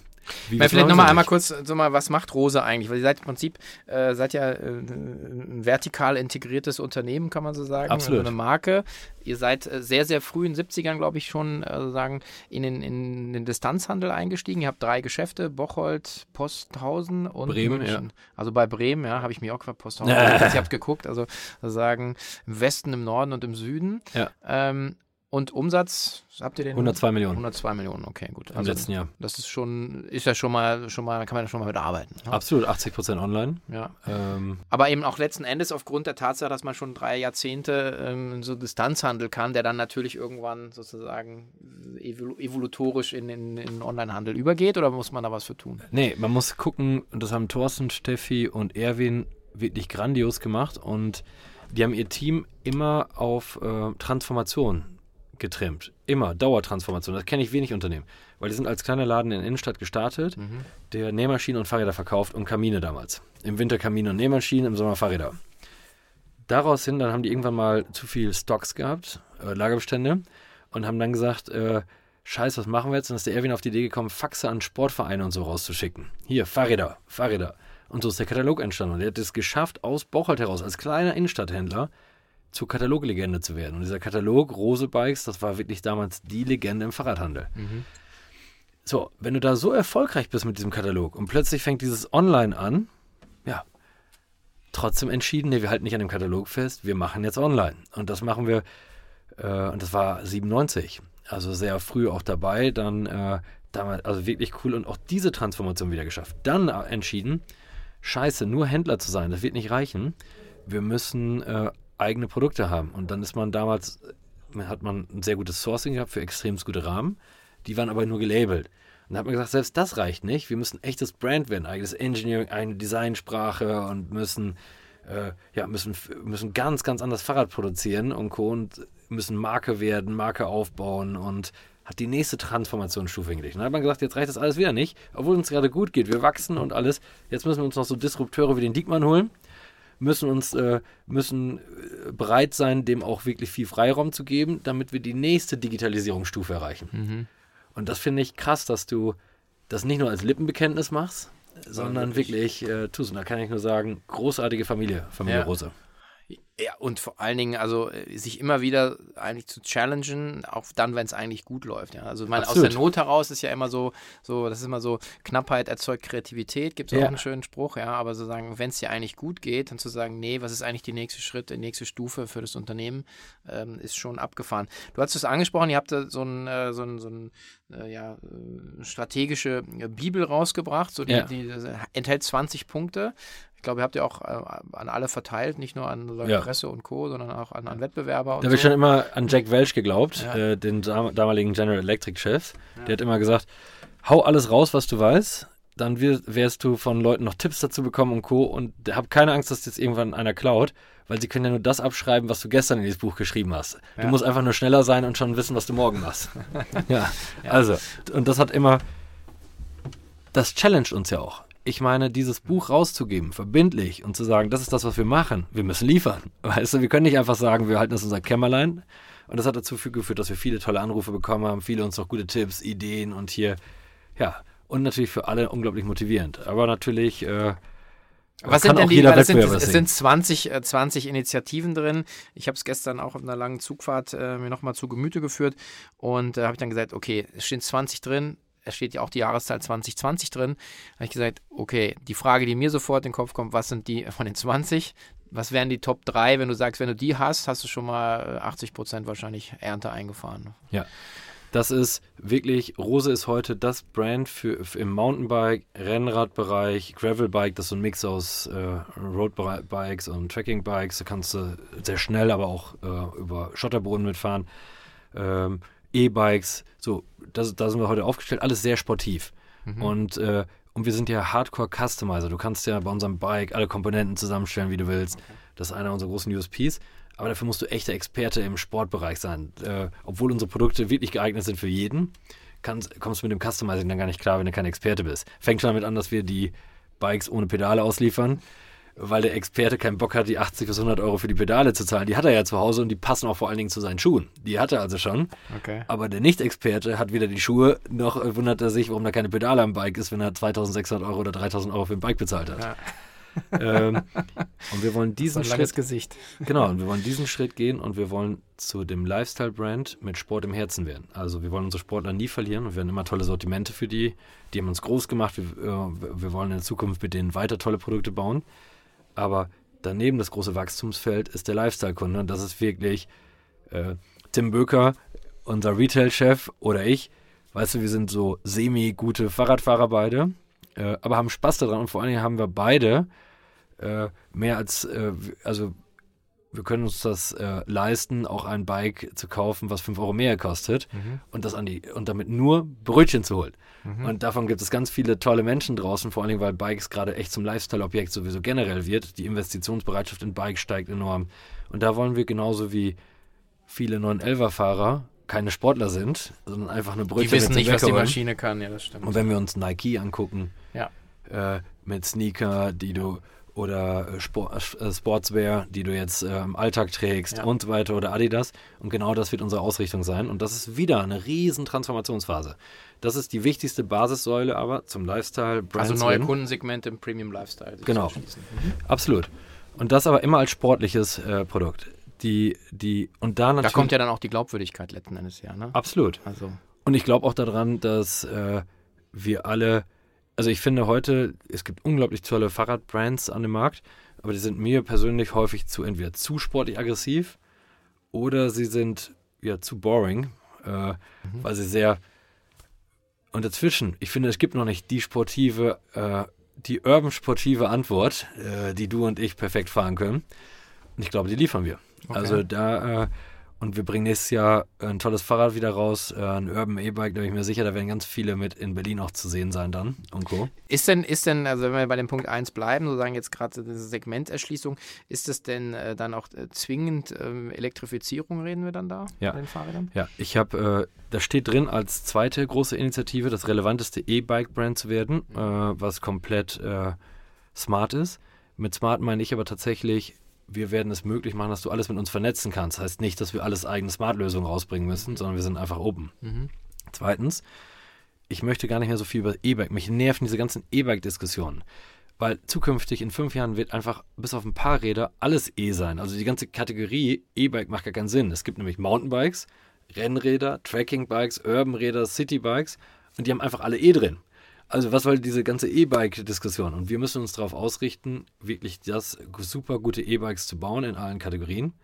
Wie vielleicht nochmal einmal kurz, so mal, was macht Rose eigentlich? Weil ihr seid im Prinzip, äh, seid ja äh, ein vertikal integriertes Unternehmen, kann man so sagen. Absolut. Also eine Marke. Ihr seid äh, sehr, sehr früh in den 70ern, glaube ich, schon äh, sagen, in den, in den Distanzhandel eingestiegen. Ihr habt drei Geschäfte, Bocholt, Posthausen und Bremen, München. Ja. Also bei Bremen, ja, habe ich mir auch gefragt, Posthausen. ich habe geguckt, also sagen im Westen, im Norden und im Süden. Ja. Ähm, und Umsatz, habt ihr den? 102 Millionen. 102 Millionen, okay, gut. Im also, letzten Jahr. Das ist schon, ist ja schon mal, schon mal, kann man ja schon mal mit arbeiten. Ne? Absolut, 80 Prozent online. Ja. Ähm. Aber eben auch letzten Endes aufgrund der Tatsache, dass man schon drei Jahrzehnte ähm, so Distanzhandel kann, der dann natürlich irgendwann sozusagen evolutorisch in den Onlinehandel übergeht oder muss man da was für tun? Nee, man muss gucken, und das haben Thorsten, Steffi und Erwin wirklich grandios gemacht und die haben ihr Team immer auf äh, Transformation getrimmt. Immer, Dauertransformation. Das kenne ich wenig Unternehmen. Weil die sind als kleiner Laden in der Innenstadt gestartet, mhm. der Nähmaschinen und Fahrräder verkauft und Kamine damals. Im Winter Kamine und Nähmaschinen, im Sommer Fahrräder. Daraus hin, dann haben die irgendwann mal zu viel Stocks gehabt, äh, Lagerbestände, und haben dann gesagt, äh, Scheiß, was machen wir jetzt? Und ist der Erwin auf die Idee gekommen, Faxe an Sportvereine und so rauszuschicken. Hier, Fahrräder, Fahrräder. Und so ist der Katalog entstanden. Und er hat es geschafft, aus Bocholt heraus, als kleiner Innenstadthändler, zur Kataloglegende zu werden. Und dieser Katalog Rose Bikes, das war wirklich damals die Legende im Fahrradhandel. Mhm. So, wenn du da so erfolgreich bist mit diesem Katalog und plötzlich fängt dieses Online an, ja, trotzdem entschieden, nee, wir halten nicht an dem Katalog fest, wir machen jetzt online. Und das machen wir, äh, und das war 97, also sehr früh auch dabei, dann äh, damals, also wirklich cool und auch diese Transformation wieder geschafft. Dann entschieden, scheiße, nur Händler zu sein, das wird nicht reichen. Wir müssen äh, eigene Produkte haben. Und dann ist man damals, hat man ein sehr gutes Sourcing gehabt für extrem gute Rahmen. Die waren aber nur gelabelt. Und dann hat man gesagt, selbst das reicht nicht. Wir müssen echtes Brand werden, eigenes Engineering, eine Designsprache und müssen, äh, ja, müssen, müssen ganz, ganz anders Fahrrad produzieren und Co. und müssen Marke werden, Marke aufbauen und hat die nächste Transformationsstufe hingelegt. dann hat man gesagt, jetzt reicht das alles wieder nicht, obwohl uns gerade gut geht. Wir wachsen und alles. Jetzt müssen wir uns noch so Disrupteure wie den Diekmann holen müssen uns äh, müssen äh, bereit sein, dem auch wirklich viel Freiraum zu geben, damit wir die nächste Digitalisierungsstufe erreichen. Mhm. Und das finde ich krass, dass du das nicht nur als Lippenbekenntnis machst, sondern wirklich, wirklich äh, tust. Und da kann ich nur sagen, großartige Familie, Familie ja. Rose. Ja, und vor allen Dingen, also äh, sich immer wieder eigentlich zu challengen, auch dann, wenn es eigentlich gut läuft. Ja. Also meine, aus der Not heraus ist ja immer so, so, das ist immer so, Knappheit erzeugt Kreativität, gibt es ja. auch einen schönen Spruch, ja, aber so sagen, wenn es dir eigentlich gut geht, dann zu sagen, nee, was ist eigentlich die nächste Schritt, die nächste Stufe für das Unternehmen, ähm, ist schon abgefahren. Du hast es angesprochen, ihr habt da so ein, äh, so ein, so ein äh, ja, äh, strategische Bibel rausgebracht, so die, ja. die enthält 20 Punkte. Ich glaube, ihr habt ja auch äh, an alle verteilt, nicht nur an ja. Presse und Co., sondern auch an, an Wettbewerber. Da habe ich schon immer an Jack Welch geglaubt, ja. äh, den dam damaligen General Electric-Chef. Ja. Der hat immer gesagt, hau alles raus, was du weißt, dann wirst du von Leuten noch Tipps dazu bekommen und Co. Und hab keine Angst, dass jetzt irgendwann einer klaut, weil sie können ja nur das abschreiben, was du gestern in dieses Buch geschrieben hast. Du musst einfach nur schneller sein und schon wissen, was du morgen machst. ja. also, und das hat immer, das challenge uns ja auch ich meine, dieses Buch rauszugeben, verbindlich und zu sagen, das ist das, was wir machen, wir müssen liefern. Weißt du, wir können nicht einfach sagen, wir halten das unser Kämmerlein. Und das hat dazu geführt, dass wir viele tolle Anrufe bekommen haben, viele uns noch gute Tipps, Ideen und hier, ja, und natürlich für alle unglaublich motivierend. Aber natürlich, äh, was sind denn die, es sind, es sind 20, 20 äh, Initiativen drin. Ich habe es gestern auch auf einer langen Zugfahrt äh, mir nochmal zu Gemüte geführt und äh, habe ich dann gesagt, okay, es stehen 20 drin, es steht ja auch die Jahreszahl 2020 drin, habe ich gesagt, okay, die Frage, die mir sofort in den Kopf kommt, was sind die von den 20? Was wären die Top 3? Wenn du sagst, wenn du die hast, hast du schon mal 80 Prozent wahrscheinlich Ernte eingefahren. Ja. Das ist wirklich, Rose ist heute das Brand für, für im Mountainbike, Rennradbereich, Gravelbike, das ist so ein Mix aus äh, Roadbikes und Trackingbikes. Da kannst du sehr schnell, aber auch äh, über Schotterboden mitfahren. Ähm, E-Bikes, so, das, da sind wir heute aufgestellt, alles sehr sportiv. Mhm. Und, äh, und wir sind ja Hardcore-Customizer. Du kannst ja bei unserem Bike alle Komponenten zusammenstellen, wie du willst. Okay. Das ist einer unserer großen USPs. Aber dafür musst du echter Experte im Sportbereich sein. Äh, obwohl unsere Produkte wirklich geeignet sind für jeden, kannst, kommst du mit dem Customizing dann gar nicht klar, wenn du kein Experte bist. Fängt schon damit an, dass wir die Bikes ohne Pedale ausliefern weil der Experte keinen Bock hat, die 80 bis 100 Euro für die Pedale zu zahlen. Die hat er ja zu Hause und die passen auch vor allen Dingen zu seinen Schuhen. Die hat er also schon. Okay. Aber der Nicht-Experte hat weder die Schuhe, noch wundert er sich, warum da keine Pedale am Bike ist, wenn er 2600 Euro oder 3000 Euro für ein Bike bezahlt hat. Ja. ähm, und wir wollen diesen so Schritt. Gesicht. Genau, und wir wollen diesen Schritt gehen und wir wollen zu dem Lifestyle-Brand mit Sport im Herzen werden. Also wir wollen unsere Sportler nie verlieren und wir haben immer tolle Sortimente für die. Die haben uns groß gemacht. Wir, äh, wir wollen in der Zukunft mit denen weiter tolle Produkte bauen. Aber daneben das große Wachstumsfeld ist der Lifestyle-Kunde. Und das ist wirklich äh, Tim Böker, unser Retail-Chef oder ich. Weißt du, wir sind so semi-gute Fahrradfahrer beide, äh, aber haben Spaß daran. Und vor allen Dingen haben wir beide äh, mehr als, äh, also wir können uns das äh, leisten, auch ein Bike zu kaufen, was 5 Euro mehr kostet mhm. und das an die und damit nur Brötchen zu holen. Mhm. Und davon gibt es ganz viele tolle Menschen draußen, vor allen Dingen, weil Bikes gerade echt zum Lifestyle-Objekt sowieso generell wird. Die Investitionsbereitschaft in Bikes steigt enorm. Und da wollen wir genauso wie viele 911er-Fahrer keine Sportler sind, sondern einfach eine Brötchen Die wissen nicht, was die Maschine kann, ja, das stimmt. Und wenn wir uns Nike angucken, ja. äh, mit Sneaker, die du oder äh, Sport, äh, Sportswear, die du jetzt äh, im Alltag trägst ja. und so weiter oder Adidas. Und genau das wird unsere Ausrichtung sein. Und das ist wieder eine riesen Transformationsphase. Das ist die wichtigste Basissäule aber zum Lifestyle. Brands also neue Kundensegmente im Premium Lifestyle. Genau, mhm. absolut. Und das aber immer als sportliches äh, Produkt. Die, die, und da, natürlich, da kommt ja dann auch die Glaubwürdigkeit letzten Endes her. Ne? Absolut. Also. Und ich glaube auch daran, dass äh, wir alle also ich finde heute, es gibt unglaublich tolle Fahrradbrands an dem Markt, aber die sind mir persönlich häufig zu entweder zu sportlich aggressiv oder sie sind ja zu boring, äh, mhm. weil sie sehr und dazwischen, ich finde, es gibt noch nicht die sportive, äh, die urban sportive Antwort, äh, die du und ich perfekt fahren können. Und ich glaube, die liefern wir. Okay. Also da äh, und wir bringen nächstes Jahr ein tolles Fahrrad wieder raus, äh, ein Urban E-Bike, da bin ich mir sicher, da werden ganz viele mit in Berlin auch zu sehen sein dann und Co. Ist denn, ist denn, also wenn wir bei dem Punkt 1 bleiben, sozusagen jetzt gerade diese Segmenterschließung, ist das denn äh, dann auch äh, zwingend äh, Elektrifizierung, reden wir dann da ja. bei den Fahrrädern? Ja, ich habe, äh, da steht drin als zweite große Initiative, das relevanteste E-Bike-Brand zu werden. Äh, was komplett smart ist. Mit smart meine ich aber tatsächlich wir werden es möglich machen, dass du alles mit uns vernetzen kannst. Das heißt nicht, dass wir alles eigene Smart-Lösungen rausbringen müssen, sondern wir sind einfach open. Mhm. Zweitens, ich möchte gar nicht mehr so viel über E-Bike. Mich nerven diese ganzen E-Bike-Diskussionen. Weil zukünftig in fünf Jahren wird einfach bis auf ein paar Räder alles E sein. Also die ganze Kategorie E-Bike macht gar keinen Sinn. Es gibt nämlich Mountainbikes, Rennräder, Trackingbikes, Urbanräder, Citybikes und die haben einfach alle E drin. Also was war diese ganze E-Bike-Diskussion? Und wir müssen uns darauf ausrichten, wirklich das super gute E-Bikes zu bauen in allen Kategorien.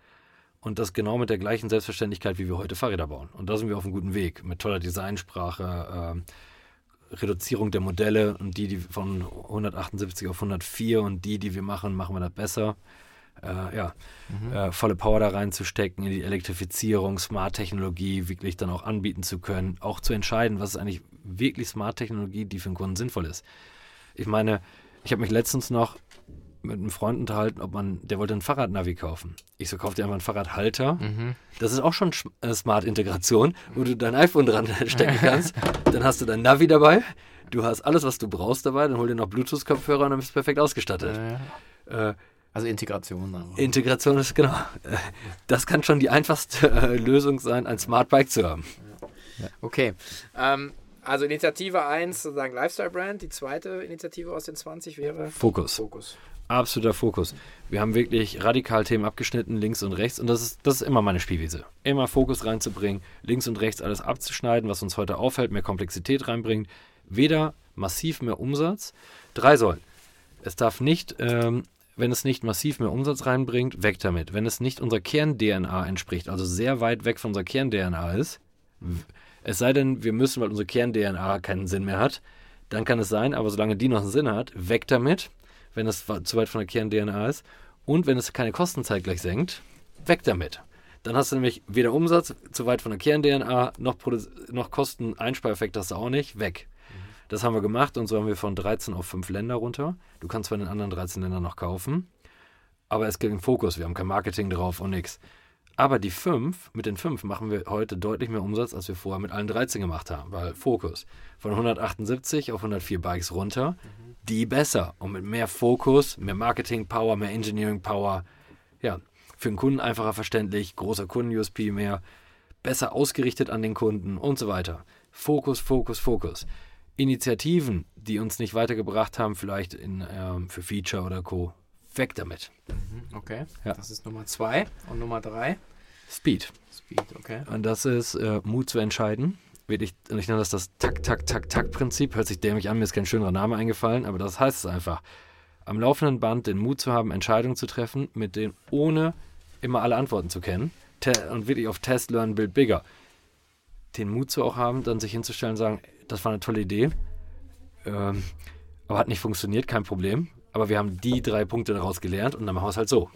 Und das genau mit der gleichen Selbstverständlichkeit, wie wir heute Fahrräder bauen. Und da sind wir auf einem guten Weg. Mit toller Designsprache, äh, Reduzierung der Modelle und die, die von 178 auf 104 und die, die wir machen, machen wir das besser. Äh, ja, mhm. äh, volle Power da reinzustecken, in die Elektrifizierung, Smart-Technologie wirklich dann auch anbieten zu können, auch zu entscheiden, was ist eigentlich wirklich Smart-Technologie, die für den Kunden sinnvoll ist. Ich meine, ich habe mich letztens noch mit einem Freund unterhalten, ob man, der wollte ein Fahrradnavi kaufen. Ich so, kauf dir einfach einen Fahrradhalter. Mhm. Das ist auch schon äh, Smart-Integration, wo du dein iPhone dran stecken kannst. dann hast du dein Navi dabei, du hast alles, was du brauchst dabei, dann hol dir noch Bluetooth-Kopfhörer und dann bist du perfekt ausgestattet. Äh, also Integration. Aber. Integration ist genau. Das kann schon die einfachste äh, Lösung sein, ein Smart Bike zu haben. Ja. Okay. Ähm, also Initiative 1 sozusagen Lifestyle Brand, die zweite Initiative aus den 20 wäre Fokus. Fokus absoluter Fokus. Wir haben wirklich radikal Themen abgeschnitten, links und rechts. Und das ist, das ist immer meine Spielwiese. Immer Fokus reinzubringen, links und rechts alles abzuschneiden, was uns heute auffällt, mehr Komplexität reinbringt. Weder massiv mehr Umsatz. Drei sollen. Es darf nicht, ähm, wenn es nicht massiv mehr Umsatz reinbringt, weg damit. Wenn es nicht unserer Kern-DNA entspricht, also sehr weit weg von unserer Kern-DNA ist, es sei denn, wir müssen, weil unsere Kern-DNA keinen Sinn mehr hat, dann kann es sein, aber solange die noch einen Sinn hat, weg damit wenn es zu weit von der Kern-DNA ist. Und wenn es keine Kostenzeit gleich senkt, weg damit. Dann hast du nämlich weder Umsatz zu weit von der Kern-DNA, noch, noch Kosteneinspareffekt hast du auch nicht, weg. Das haben wir gemacht und so haben wir von 13 auf 5 Länder runter. Du kannst zwar in den anderen 13 Ländern noch kaufen, aber es gilt im Fokus. Wir haben kein Marketing drauf und nichts. Aber die 5, mit den 5 machen wir heute deutlich mehr Umsatz, als wir vorher mit allen 13 gemacht haben, weil Fokus. Von 178 auf 104 Bikes runter. Mhm die besser und mit mehr Fokus, mehr Marketing-Power, mehr Engineering-Power. Ja, für den Kunden einfacher verständlich, großer Kunden-USP mehr, besser ausgerichtet an den Kunden und so weiter. Fokus, Fokus, Fokus. Initiativen, die uns nicht weitergebracht haben, vielleicht in, ähm, für Feature oder Co. Weg damit. Mhm, okay, ja. das ist Nummer zwei. Und Nummer drei? Speed. Speed, okay. Und das ist äh, Mut zu entscheiden wirklich, und ich nenne das das Tak-Tak-Tak-Tak-Prinzip, hört sich dämlich an, mir ist kein schönerer Name eingefallen, aber das heißt es einfach. Am laufenden Band den Mut zu haben, Entscheidungen zu treffen, mit denen ohne immer alle Antworten zu kennen und wirklich auf Test, Learn, Build Bigger. Den Mut zu auch haben, dann sich hinzustellen und sagen, das war eine tolle Idee, ähm, aber hat nicht funktioniert, kein Problem. Aber wir haben die drei Punkte daraus gelernt und dann machen wir es halt so.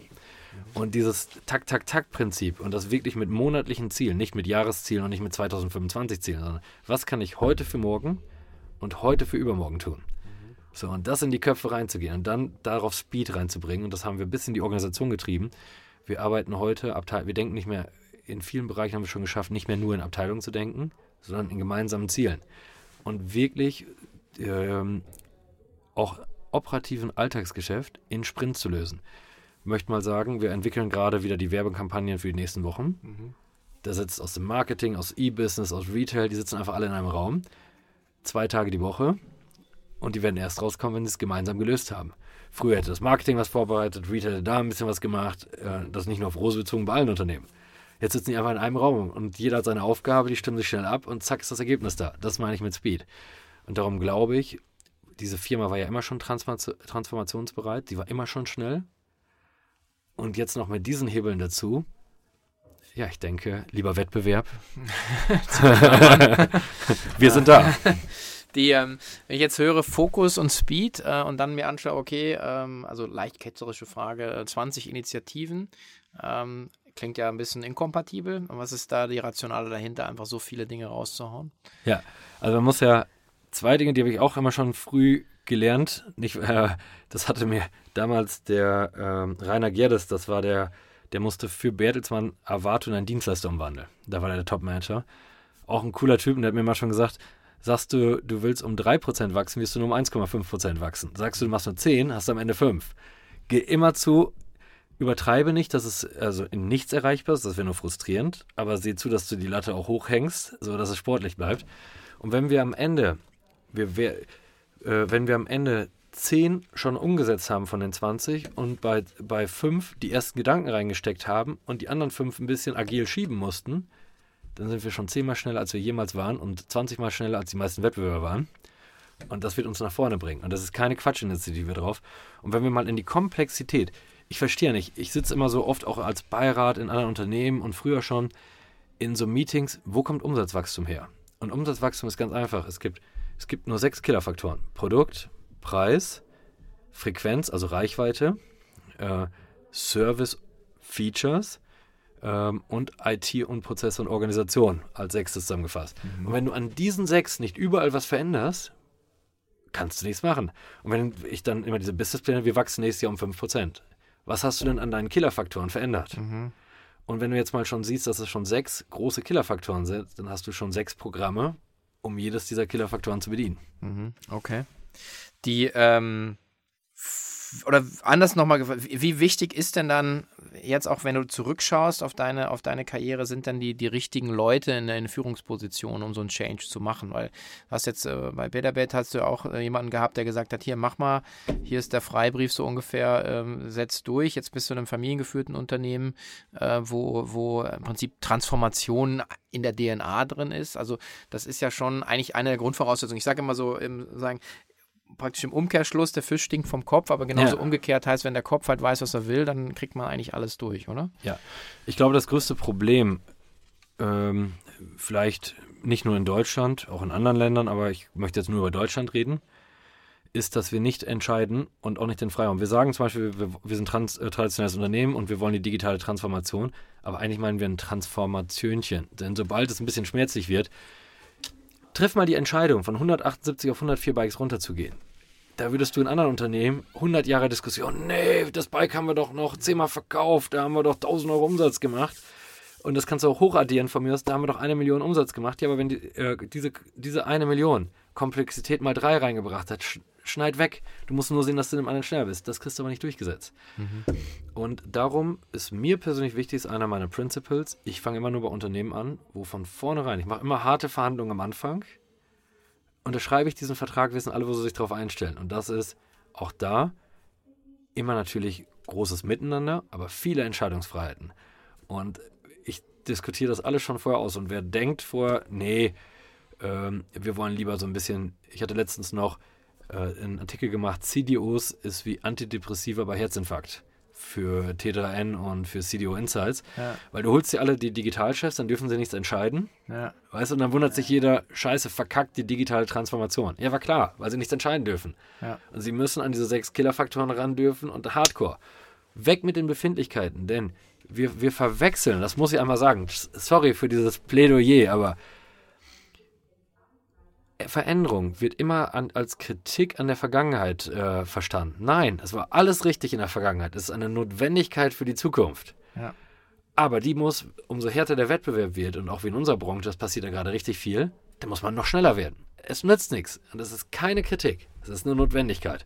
Und dieses Tak-Tak-Tak-Prinzip und das wirklich mit monatlichen Zielen, nicht mit Jahreszielen und nicht mit 2025 Zielen, sondern was kann ich heute für morgen und heute für übermorgen tun? So, und das in die Köpfe reinzugehen und dann darauf Speed reinzubringen. Und das haben wir bis in die Organisation getrieben. Wir arbeiten heute, Abteil wir denken nicht mehr, in vielen Bereichen haben wir schon geschafft, nicht mehr nur in Abteilungen zu denken, sondern in gemeinsamen Zielen. Und wirklich ähm, auch operativen Alltagsgeschäft in Sprints zu lösen möchte mal sagen, wir entwickeln gerade wieder die Werbekampagnen für die nächsten Wochen. Mhm. Da sitzt aus dem Marketing, aus E-Business, aus Retail, die sitzen einfach alle in einem Raum. Zwei Tage die Woche. Und die werden erst rauskommen, wenn sie es gemeinsam gelöst haben. Früher hätte das Marketing was vorbereitet, Retail hätte da ein bisschen was gemacht. Äh, das nicht nur auf Rose bezogen bei allen Unternehmen. Jetzt sitzen die einfach in einem Raum und jeder hat seine Aufgabe, die stimmen sich schnell ab und zack ist das Ergebnis da. Das meine ich mit Speed. Und darum glaube ich, diese Firma war ja immer schon transformationsbereit, die war immer schon schnell. Und jetzt noch mit diesen Hebeln dazu. Ja, ich denke, lieber Wettbewerb. Wir sind da. Die, ähm, wenn ich jetzt höre Fokus und Speed äh, und dann mir anschaue, okay, ähm, also leicht ketzerische Frage, 20 äh, Initiativen, ähm, klingt ja ein bisschen inkompatibel. Was ist da die Rationale dahinter, einfach so viele Dinge rauszuhauen? Ja, also man muss ja zwei Dinge, die habe ich auch immer schon früh gelernt. Nicht, äh, das hatte mir damals der äh, Rainer Gerdes, das war der, der musste für Bertelsmann Avato in einen Dienstleister umwandeln. Da war er der Top-Manager. Auch ein cooler Typ und der hat mir mal schon gesagt, sagst du, du willst um 3% wachsen, wirst du nur um 1,5% wachsen. Sagst du, du machst nur 10, hast du am Ende 5. Geh immer zu, übertreibe nicht, dass es also in nichts erreichbar ist, das wäre nur frustrierend, aber sieh zu, dass du die Latte auch hochhängst, sodass es sportlich bleibt. Und wenn wir am Ende, wir, wir äh, wenn wir am Ende 10 schon umgesetzt haben von den 20 und bei, bei 5 die ersten Gedanken reingesteckt haben und die anderen 5 ein bisschen agil schieben mussten, dann sind wir schon 10 mal schneller, als wir jemals waren und 20 mal schneller, als die meisten Wettbewerber waren. Und das wird uns nach vorne bringen. Und das ist keine Quatschinitiative drauf. Und wenn wir mal in die Komplexität, ich verstehe nicht, ich sitze immer so oft auch als Beirat in anderen Unternehmen und früher schon in so Meetings, wo kommt Umsatzwachstum her? Und Umsatzwachstum ist ganz einfach. Es gibt, es gibt nur sechs Killerfaktoren. Produkt, Preis, Frequenz, also Reichweite, äh, Service, Features ähm, und IT und Prozesse und Organisation als sechstes zusammengefasst. Mhm. Und wenn du an diesen sechs nicht überall was veränderst, kannst du nichts machen. Und wenn ich dann immer diese Businesspläne, wir wachsen nächstes Jahr um 5%. Was hast du denn an deinen Killerfaktoren verändert? Mhm. Und wenn du jetzt mal schon siehst, dass es schon sechs große Killerfaktoren sind, dann hast du schon sechs Programme, um jedes dieser Killerfaktoren zu bedienen. Mhm. Okay die, ähm, oder anders nochmal gefragt, wie wichtig ist denn dann jetzt auch, wenn du zurückschaust auf deine, auf deine Karriere, sind dann die, die richtigen Leute in der Führungsposition, um so einen Change zu machen? Weil du hast jetzt äh, bei Betterbet hast du auch äh, jemanden gehabt, der gesagt hat, hier mach mal, hier ist der Freibrief so ungefähr, ähm, setz durch, jetzt bist du in einem familiengeführten Unternehmen, äh, wo, wo im Prinzip Transformation in der DNA drin ist. Also das ist ja schon eigentlich eine der Grundvoraussetzungen. Ich sage immer so, im, sagen, praktisch im Umkehrschluss, der Fisch stinkt vom Kopf, aber genauso ja. umgekehrt heißt, wenn der Kopf halt weiß, was er will, dann kriegt man eigentlich alles durch, oder? Ja. Ich glaube, das größte Problem, ähm, vielleicht nicht nur in Deutschland, auch in anderen Ländern, aber ich möchte jetzt nur über Deutschland reden, ist, dass wir nicht entscheiden und auch nicht den Freiraum. Wir sagen zum Beispiel, wir, wir sind trans, äh, traditionelles Unternehmen und wir wollen die digitale Transformation, aber eigentlich meinen wir ein Transformationchen. Denn sobald es ein bisschen schmerzlich wird, triff mal die Entscheidung, von 178 auf 104 Bikes runterzugehen. Da würdest du in anderen Unternehmen 100 Jahre Diskussion, nee, das Bike haben wir doch noch zehnmal verkauft, da haben wir doch 1000 Euro Umsatz gemacht. Und das kannst du auch hochaddieren von mir aus, da haben wir doch eine Million Umsatz gemacht. Ja, aber wenn die, äh, diese, diese eine Million Komplexität mal drei reingebracht hat, schneid weg. Du musst nur sehen, dass du dem anderen schneller bist. Das kriegst du aber nicht durchgesetzt. Mhm. Und darum ist mir persönlich wichtig, ist einer meiner Principles, ich fange immer nur bei Unternehmen an, wo von vornherein, ich mache immer harte Verhandlungen am Anfang, unterschreibe ich diesen Vertrag, wissen alle, wo sie sich darauf einstellen. Und das ist auch da immer natürlich großes Miteinander, aber viele Entscheidungsfreiheiten. Und ich diskutiere das alles schon vorher aus. Und wer denkt vorher, nee, ähm, wir wollen lieber so ein bisschen, ich hatte letztens noch äh, einen Artikel gemacht, CDOs ist wie Antidepressiva bei Herzinfarkt für T3N und für CDO Insights, ja. weil du holst dir alle die Digitalchefs, dann dürfen sie nichts entscheiden. Ja. Weißt du, und dann wundert sich jeder, scheiße, verkackt die digitale Transformation. Ja, war klar, weil sie nichts entscheiden dürfen. Ja. Und sie müssen an diese sechs Killerfaktoren ran dürfen und Hardcore. Weg mit den Befindlichkeiten, denn wir, wir verwechseln, das muss ich einmal sagen, sorry für dieses Plädoyer, aber Veränderung wird immer an, als Kritik an der Vergangenheit äh, verstanden. Nein, es war alles richtig in der Vergangenheit. Es ist eine Notwendigkeit für die Zukunft. Ja. Aber die muss, umso härter der Wettbewerb wird, und auch wie in unserer Branche, das passiert ja gerade richtig viel, dann muss man noch schneller werden. Es nützt nichts. Und das ist keine Kritik. Es ist eine Notwendigkeit.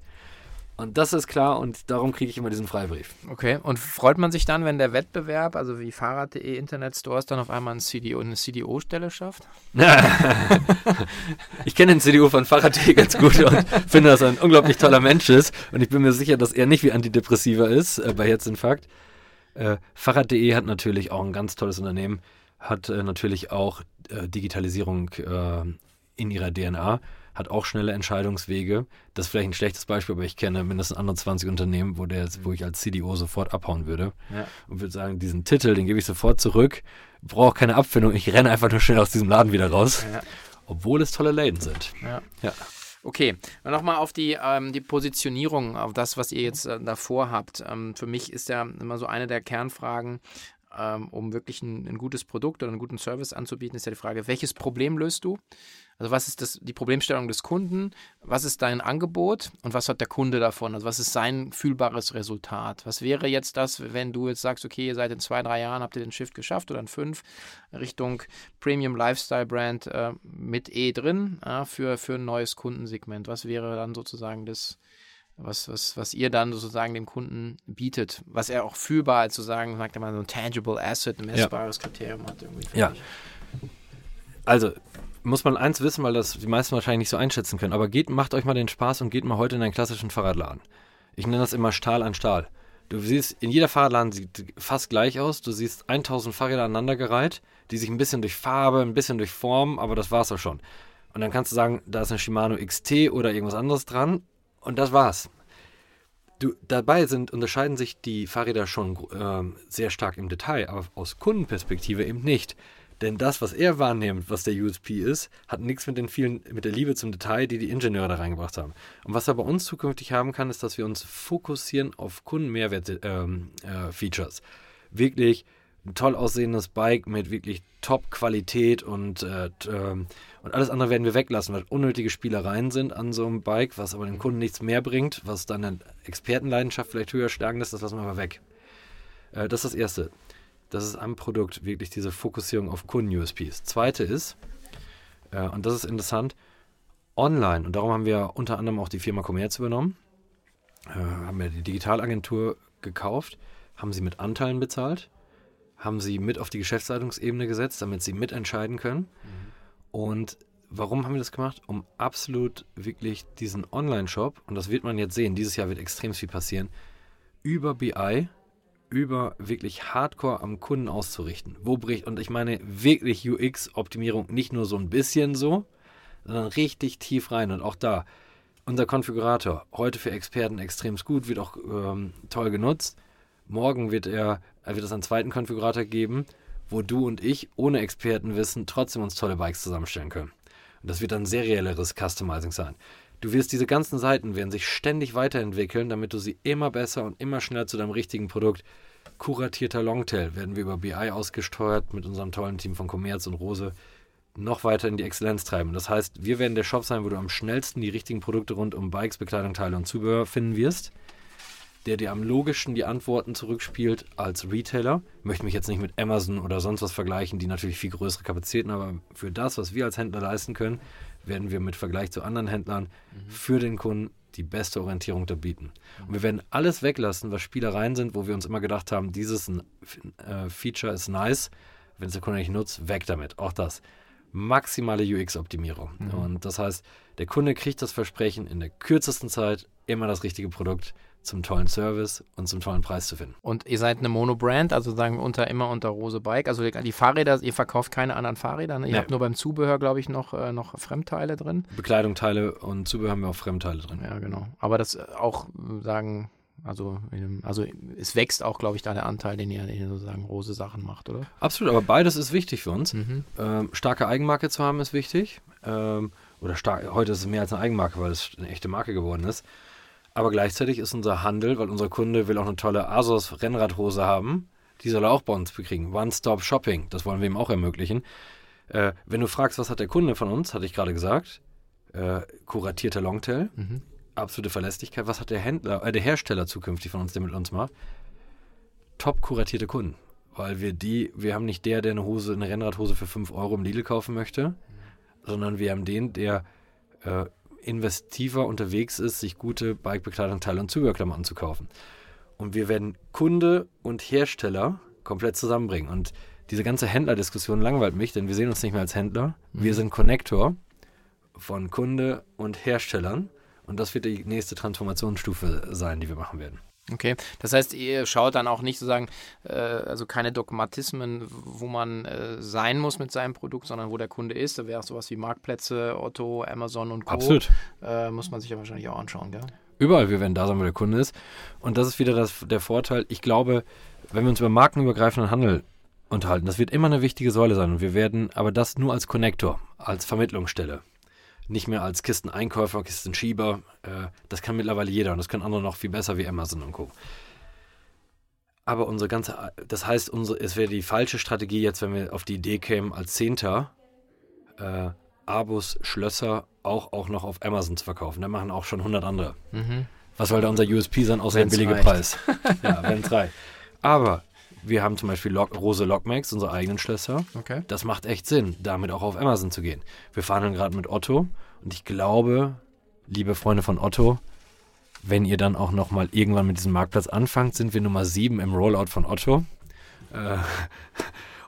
Und das ist klar und darum kriege ich immer diesen Freibrief. Okay, und freut man sich dann, wenn der Wettbewerb, also wie Fahrrad.de Internet Stores, dann auf einmal ein CDO, eine CDO-Stelle schafft? ich kenne den CDO von Fahrrad.de ganz gut und finde, dass er ein unglaublich toller Mensch ist. Und ich bin mir sicher, dass er nicht wie Antidepressiva ist äh, bei Herzinfarkt. Äh, Fahrrad.de hat natürlich auch ein ganz tolles Unternehmen, hat äh, natürlich auch äh, Digitalisierung äh, in ihrer DNA hat auch schnelle Entscheidungswege. Das ist vielleicht ein schlechtes Beispiel, aber ich kenne mindestens andere 20 Unternehmen, wo, der, wo ich als CDO sofort abhauen würde. Ja. Und würde sagen, diesen Titel, den gebe ich sofort zurück. Brauche keine Abfindung, ich renne einfach nur schnell aus diesem Laden wieder raus. Ja. Obwohl es tolle Läden sind. Ja. ja. Okay, nochmal auf die, ähm, die Positionierung, auf das, was ihr jetzt äh, davor habt. Ähm, für mich ist ja immer so eine der Kernfragen, ähm, um wirklich ein, ein, gutes Produkt oder einen guten Service anzubieten, ist ja die Frage, welches Problem löst du? Also was ist das, die Problemstellung des Kunden? Was ist dein Angebot und was hat der Kunde davon? Also was ist sein fühlbares Resultat? Was wäre jetzt das, wenn du jetzt sagst, okay, seid in zwei, drei Jahren, habt ihr den Shift geschafft oder in fünf Richtung Premium Lifestyle Brand äh, mit E drin äh, für, für ein neues Kundensegment? Was wäre dann sozusagen das, was, was, was ihr dann sozusagen dem Kunden bietet, was er auch fühlbar als sozusagen, sagt er mal, so ein tangible asset, ein messbares ja. Kriterium hat. Irgendwie ja. Also muss man eins wissen, weil das die meisten wahrscheinlich nicht so einschätzen können. Aber geht, macht euch mal den Spaß und geht mal heute in einen klassischen Fahrradladen. Ich nenne das immer Stahl an Stahl. Du siehst, in jeder Fahrradladen sieht fast gleich aus. Du siehst 1000 Fahrräder aneinandergereiht, die sich ein bisschen durch Farbe, ein bisschen durch Form, aber das war's auch schon. Und dann kannst du sagen, da ist eine Shimano XT oder irgendwas anderes dran und das war's. Du, dabei sind, unterscheiden sich die Fahrräder schon äh, sehr stark im Detail, aber aus Kundenperspektive eben nicht. Denn das, was er wahrnimmt, was der USP ist, hat nichts mit den vielen, mit der Liebe zum Detail, die die Ingenieure da reingebracht haben. Und was er bei uns zukünftig haben kann, ist, dass wir uns fokussieren auf Kundenmehrwert-Features. Ähm, äh, wirklich ein toll aussehendes Bike mit wirklich Top-Qualität und, äh, ähm, und alles andere werden wir weglassen, weil unnötige Spielereien sind an so einem Bike, was aber dem Kunden nichts mehr bringt, was deine Expertenleidenschaft vielleicht höher stärken lässt, das lassen wir aber weg. Äh, das ist das Erste das ist am Produkt wirklich diese Fokussierung auf Kunden-USPs. Zweite ist, äh, und das ist interessant, online, und darum haben wir unter anderem auch die Firma Commerz übernommen, äh, haben wir die Digitalagentur gekauft, haben sie mit Anteilen bezahlt, haben sie mit auf die Geschäftsleitungsebene gesetzt, damit sie mitentscheiden können. Mhm. Und warum haben wir das gemacht? Um absolut wirklich diesen Online-Shop, und das wird man jetzt sehen, dieses Jahr wird extrem viel passieren, über BI über wirklich hardcore am Kunden auszurichten. Wo bricht, und ich meine wirklich UX-Optimierung nicht nur so ein bisschen so, sondern richtig tief rein. Und auch da, unser Konfigurator, heute für Experten extrem gut, wird auch ähm, toll genutzt. Morgen wird er, wird es einen zweiten Konfigurator geben, wo du und ich ohne Expertenwissen trotzdem uns tolle Bikes zusammenstellen können. Und das wird dann serielleres Customizing sein. Du wirst diese ganzen Seiten werden sich ständig weiterentwickeln, damit du sie immer besser und immer schneller zu deinem richtigen Produkt kuratierter Longtail werden wir über BI ausgesteuert mit unserem tollen Team von Commerz und Rose noch weiter in die Exzellenz treiben. Das heißt, wir werden der Shop sein, wo du am schnellsten die richtigen Produkte rund um Bikes, Bekleidung, Teile und Zubehör finden wirst, der dir am logischsten die Antworten zurückspielt als Retailer. Ich möchte mich jetzt nicht mit Amazon oder sonst was vergleichen, die natürlich viel größere Kapazitäten haben, aber für das, was wir als Händler leisten können, werden wir mit Vergleich zu anderen Händlern mhm. für den Kunden die beste Orientierung da bieten. Und wir werden alles weglassen, was Spielereien sind, wo wir uns immer gedacht haben, dieses äh, Feature ist nice, wenn es der Kunde nicht nutzt, weg damit. Auch das. Maximale UX-Optimierung. Mhm. Und das heißt, der Kunde kriegt das Versprechen, in der kürzesten Zeit immer das richtige Produkt zum tollen Service und zum tollen Preis zu finden. Und ihr seid eine Mono-Brand, also sagen wir unter immer unter Rose Bike. Also die Fahrräder, ihr verkauft keine anderen Fahrräder. Ne? Ihr nee. habt nur beim Zubehör, glaube ich, noch, äh, noch Fremdteile drin. Bekleidung, Teile und Zubehör haben wir auch Fremdteile drin. Ja, genau. Aber das auch sagen, also, also es wächst auch, glaube ich, da der Anteil, den ihr, den ihr sozusagen Rose Sachen macht, oder? Absolut, aber beides ist wichtig für uns. Mhm. Ähm, starke Eigenmarke zu haben ist wichtig. Ähm, oder stark, heute ist es mehr als eine Eigenmarke, weil es eine echte Marke geworden ist. Aber gleichzeitig ist unser Handel, weil unser Kunde will auch eine tolle Asos Rennradhose haben, die soll er auch bei uns bekriegen. One-Stop-Shopping, das wollen wir ihm auch ermöglichen. Äh, wenn du fragst, was hat der Kunde von uns, hatte ich gerade gesagt, äh, kuratierter Longtail, mhm. absolute Verlässlichkeit. Was hat der Händler, äh, der Hersteller zukünftig von uns, der mit uns macht? Top kuratierte Kunden. Weil wir die, wir haben nicht der, der eine Hose, eine Rennradhose für 5 Euro im Lidl kaufen möchte, mhm. sondern wir haben den, der äh, investiver unterwegs ist, sich gute Bikebekleidung, Teile und Zubehörklamotten zu kaufen. Und wir werden Kunde und Hersteller komplett zusammenbringen. Und diese ganze Händlerdiskussion langweilt mich, denn wir sehen uns nicht mehr als Händler. Mhm. Wir sind Connector von Kunde und Herstellern. Und das wird die nächste Transformationsstufe sein, die wir machen werden. Okay, das heißt, ihr schaut dann auch nicht sozusagen, äh, also keine Dogmatismen, wo man äh, sein muss mit seinem Produkt, sondern wo der Kunde ist. Da wäre sowas wie Marktplätze, Otto, Amazon und Co. Absolut. Äh, muss man sich ja wahrscheinlich auch anschauen, gell? Überall, wir werden da sein, wo der Kunde ist. Und das ist wieder das, der Vorteil. Ich glaube, wenn wir uns über markenübergreifenden Handel unterhalten, das wird immer eine wichtige Säule sein. Und wir werden aber das nur als Connector, als Vermittlungsstelle nicht mehr als Kisteneinkäufer, Kistenschieber. Äh, das kann mittlerweile jeder und das können andere noch viel besser wie Amazon und Co. Aber unsere ganze, das heißt, unsere, es wäre die falsche Strategie jetzt, wenn wir auf die Idee kämen, als Zehnter äh, Abos, Schlösser auch, auch noch auf Amazon zu verkaufen. Da machen auch schon 100 andere. Mhm. Was soll da unser USP sein, außer der billige Preis? ja, wenn drei. Aber wir haben zum Beispiel Lock, Rose Lockmax, unsere eigenen Schlösser. Okay. Das macht echt Sinn, damit auch auf Amazon zu gehen. Wir fahren gerade mit Otto und ich glaube, liebe Freunde von Otto, wenn ihr dann auch nochmal irgendwann mit diesem Marktplatz anfangt, sind wir Nummer 7 im Rollout von Otto. Äh,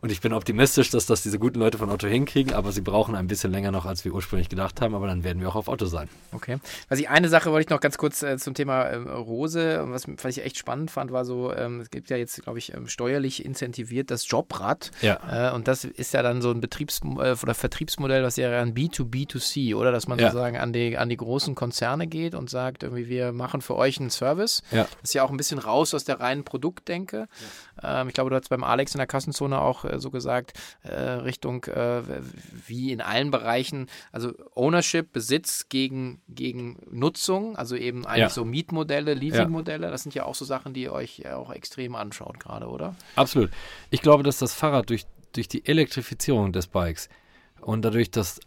Und ich bin optimistisch, dass das diese guten Leute von Otto hinkriegen, aber sie brauchen ein bisschen länger noch, als wir ursprünglich gedacht haben. Aber dann werden wir auch auf Otto sein. Okay. Was ich eine Sache wollte ich noch ganz kurz äh, zum Thema äh, Rose, was, was ich echt spannend fand, war so, ähm, es gibt ja jetzt, glaube ich, ähm, steuerlich incentiviert das Jobrad. Ja. Äh, und das ist ja dann so ein Betriebs- äh, oder Vertriebsmodell, was ja ein B2B2C, oder? Dass man Ja. sozusagen an die, an die großen Konzerne geht und sagt, irgendwie, wir machen für euch einen Service. Ja. Das ist ja auch ein bisschen raus aus der reinen Produktdenke. Ähm, ich glaube, du hast beim Alex in der Kassenzone auch äh, so gesagt, äh, Richtung äh, wie in allen Bereichen, also Ownership, Besitz gegen, gegen Nutzung, also eben eigentlich Ja. so Mietmodelle, Leasingmodelle, das sind ja auch so Sachen, die ihr euch ja auch extrem anschaut gerade, oder? Absolut. Ich glaube, dass das Fahrrad durch, durch die Elektrifizierung des Bikes und dadurch, dass,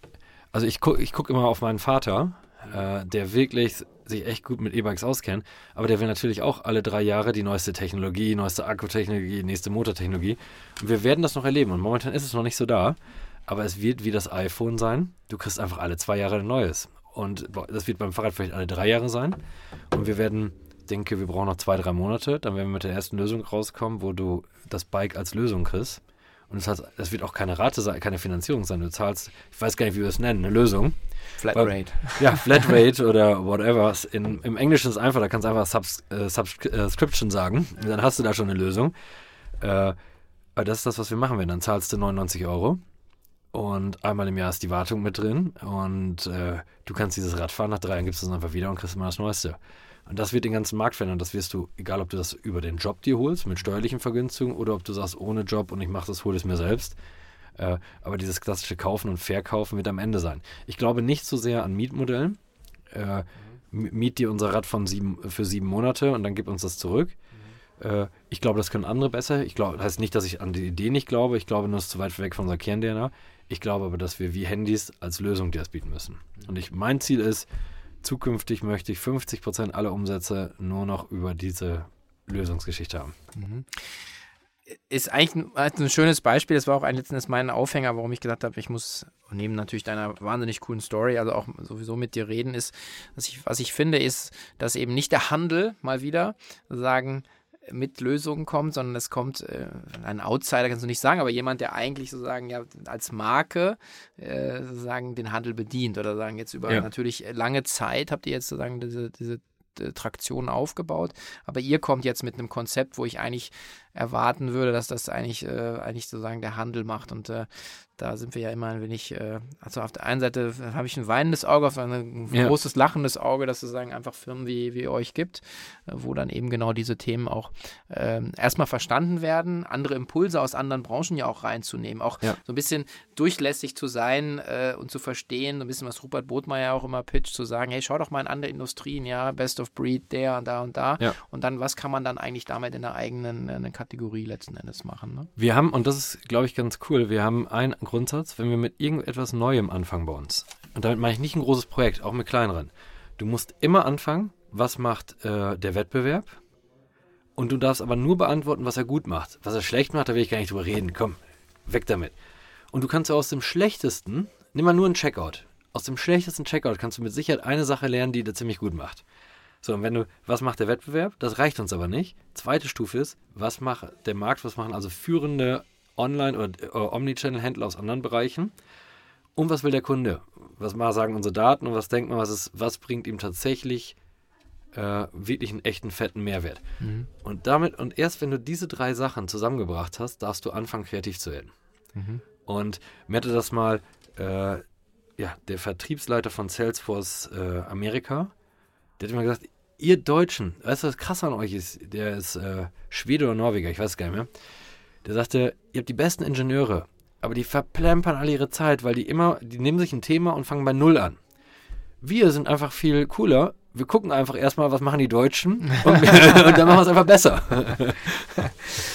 also ich gucke ich guck immer auf meinen Vater, äh, der wirklich sich echt gut mit E-Bikes auskennt, aber der will natürlich auch alle drei Jahre die neueste Technologie, neueste Akkutechnologie, nächste Motortechnologie. Und wir werden das noch erleben. Und momentan ist es noch nicht so da, aber es wird wie das iPhone sein. Du kriegst einfach alle zwei Jahre ein neues. Und das wird beim Fahrrad vielleicht alle drei Jahre sein. Und wir werden, denke, wir brauchen noch zwei, drei Monate. Dann werden wir mit der ersten Lösung rauskommen, wo du das Bike als Lösung kriegst. Und das, heißt, das wird auch keine Rate sein, keine Finanzierung sein. Du zahlst, ich weiß gar nicht, wie wir es nennen, eine Lösung. Flatrate. Ja, Flatrate oder whatever. In, Im Englischen ist es einfach, da kannst du einfach Subs, äh, Subscription sagen. Und dann hast du da schon eine Lösung. Äh, das ist das, was wir machen werden. Dann zahlst du 99 Euro. Und einmal im Jahr ist die Wartung mit drin. Und äh, du kannst dieses Rad fahren. Nach drei Jahren gibst du es einfach wieder und kriegst immer das Neueste. Und das wird den ganzen Markt verändern. Das wirst du, egal ob du das über den Job dir holst, mit steuerlichen Vergünstigungen, oder ob du sagst, ohne Job und ich mache das, hole es mir selbst. Äh, aber dieses klassische Kaufen und Verkaufen wird am Ende sein. Ich glaube nicht so sehr an Mietmodellen. Äh, miet dir unser Rad von sieben, für sieben Monate und dann gib uns das zurück. Äh, ich glaube, das können andere besser. Ich glaube, das heißt nicht, dass ich an die Idee nicht glaube. Ich glaube, nur es ist zu weit weg von unserer Kern-DNA. Ich glaube aber, dass wir wie Handys als Lösung dir das bieten müssen. Und ich, mein Ziel ist, zukünftig möchte ich 50% aller Umsätze nur noch über diese Lösungsgeschichte haben. ist eigentlich ein, halt ein schönes Beispiel. Das war auch ein letztens mein Aufhänger, warum ich gesagt habe, ich muss neben natürlich deiner wahnsinnig coolen Story, also auch sowieso mit dir reden, ist, dass ich, was ich finde, ist, dass eben nicht der Handel mal wieder sagen mit Lösungen kommt, sondern es kommt äh, ein Outsider, kannst du nicht sagen, aber jemand, der eigentlich sozusagen ja als Marke äh, sozusagen den Handel bedient oder sagen jetzt über Ja. natürlich lange Zeit habt ihr jetzt sozusagen diese, diese äh, Traktion aufgebaut, aber ihr kommt jetzt mit einem Konzept, wo ich eigentlich erwarten würde, dass das eigentlich, äh, eigentlich sozusagen der Handel macht. Und äh, da sind wir ja immer ein wenig, äh, also auf der einen Seite habe ich ein weinendes Auge, auf der anderen ein Ja. großes lachendes Auge, dass es sozusagen einfach Firmen wie, wie euch gibt, äh, wo dann eben genau diese Themen auch ähm, erstmal verstanden werden, andere Impulse aus anderen Branchen ja auch reinzunehmen, auch Ja. so ein bisschen durchlässig zu sein äh, und zu verstehen, so ein bisschen was Rupert Botmeier auch immer pitcht, zu sagen, hey, schau doch mal in andere Industrien, ja, Best of Breed, der und da und da. Ja. Und dann, was kann man dann eigentlich damit in der eigenen äh, Kategorie letzten Endes machen? Ne? Wir haben, und das ist, glaube ich, ganz cool, wir haben einen Grundsatz, wenn wir mit irgendetwas Neuem anfangen bei uns, und damit meine ich nicht ein großes Projekt, auch mit kleineren, du musst immer anfangen, was macht äh, der Wettbewerb, und du darfst aber nur beantworten, was er gut macht. Was er schlecht macht, da will ich gar nicht drüber reden. Komm, weg damit. Und du kannst aus dem schlechtesten, nimm mal nur einen Checkout, aus dem schlechtesten Checkout kannst du mit Sicherheit eine Sache lernen, die der ziemlich gut macht. So, und wenn du, was macht der Wettbewerb? Das reicht uns aber nicht. Zweite Stufe ist, was macht der Markt, was machen also führende Online- oder äh, Omnichannel-Händler aus anderen Bereichen? Und was will der Kunde? Was sagen unsere Daten und was denkt man, was, ist, was bringt ihm tatsächlich äh, wirklich einen echten, fetten Mehrwert? Und damit, und erst wenn du diese drei Sachen zusammengebracht hast, darfst du anfangen, kreativ zu werden. Und mir hatte das mal äh, ja, der Vertriebsleiter von Salesforce äh, Amerika, der hat immer gesagt, ihr Deutschen, weißt du, was krass an euch ist? Der ist äh, Schwede oder Norweger, ich weiß es gar nicht mehr. Der sagte, ihr habt die besten Ingenieure, aber die verplempern alle ihre Zeit, weil die immer, die nehmen sich ein Thema und fangen bei Null an. Wir sind einfach viel cooler. Wir gucken einfach erstmal, was machen die Deutschen und, und dann machen wir es einfach besser.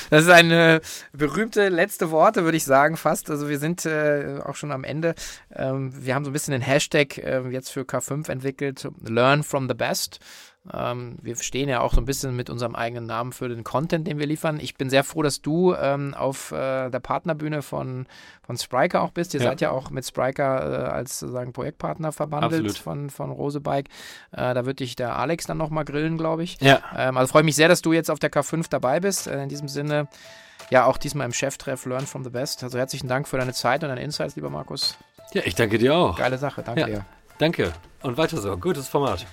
Das ist eine berühmte letzte Worte, würde ich sagen, fast. Also wir sind äh, auch schon am Ende. Ähm, wir haben so ein bisschen den Hashtag äh, jetzt für K5 entwickelt, Learn from the Best. Ähm, wir stehen ja auch so ein bisschen mit unserem eigenen Namen für den Content, den wir liefern. Ich bin sehr froh, dass du ähm, auf äh, der Partnerbühne von, von Spriker auch bist. Ihr ja. seid ja auch mit Spriker äh, als sozusagen Projektpartner verbandelt von, von Rosebike. Äh, da wird dich der Alex dann nochmal grillen, glaube ich. Ja. Ähm, also freue mich sehr, dass du jetzt auf der K5 dabei bist. Äh, in diesem Sinne, ja, auch diesmal im Cheftreff Learn from the Best. Also herzlichen Dank für deine Zeit und deine Insights, lieber Markus. Ja, ich danke dir auch. Geile Sache, danke ja. dir. Danke und weiter so. Gutes Format.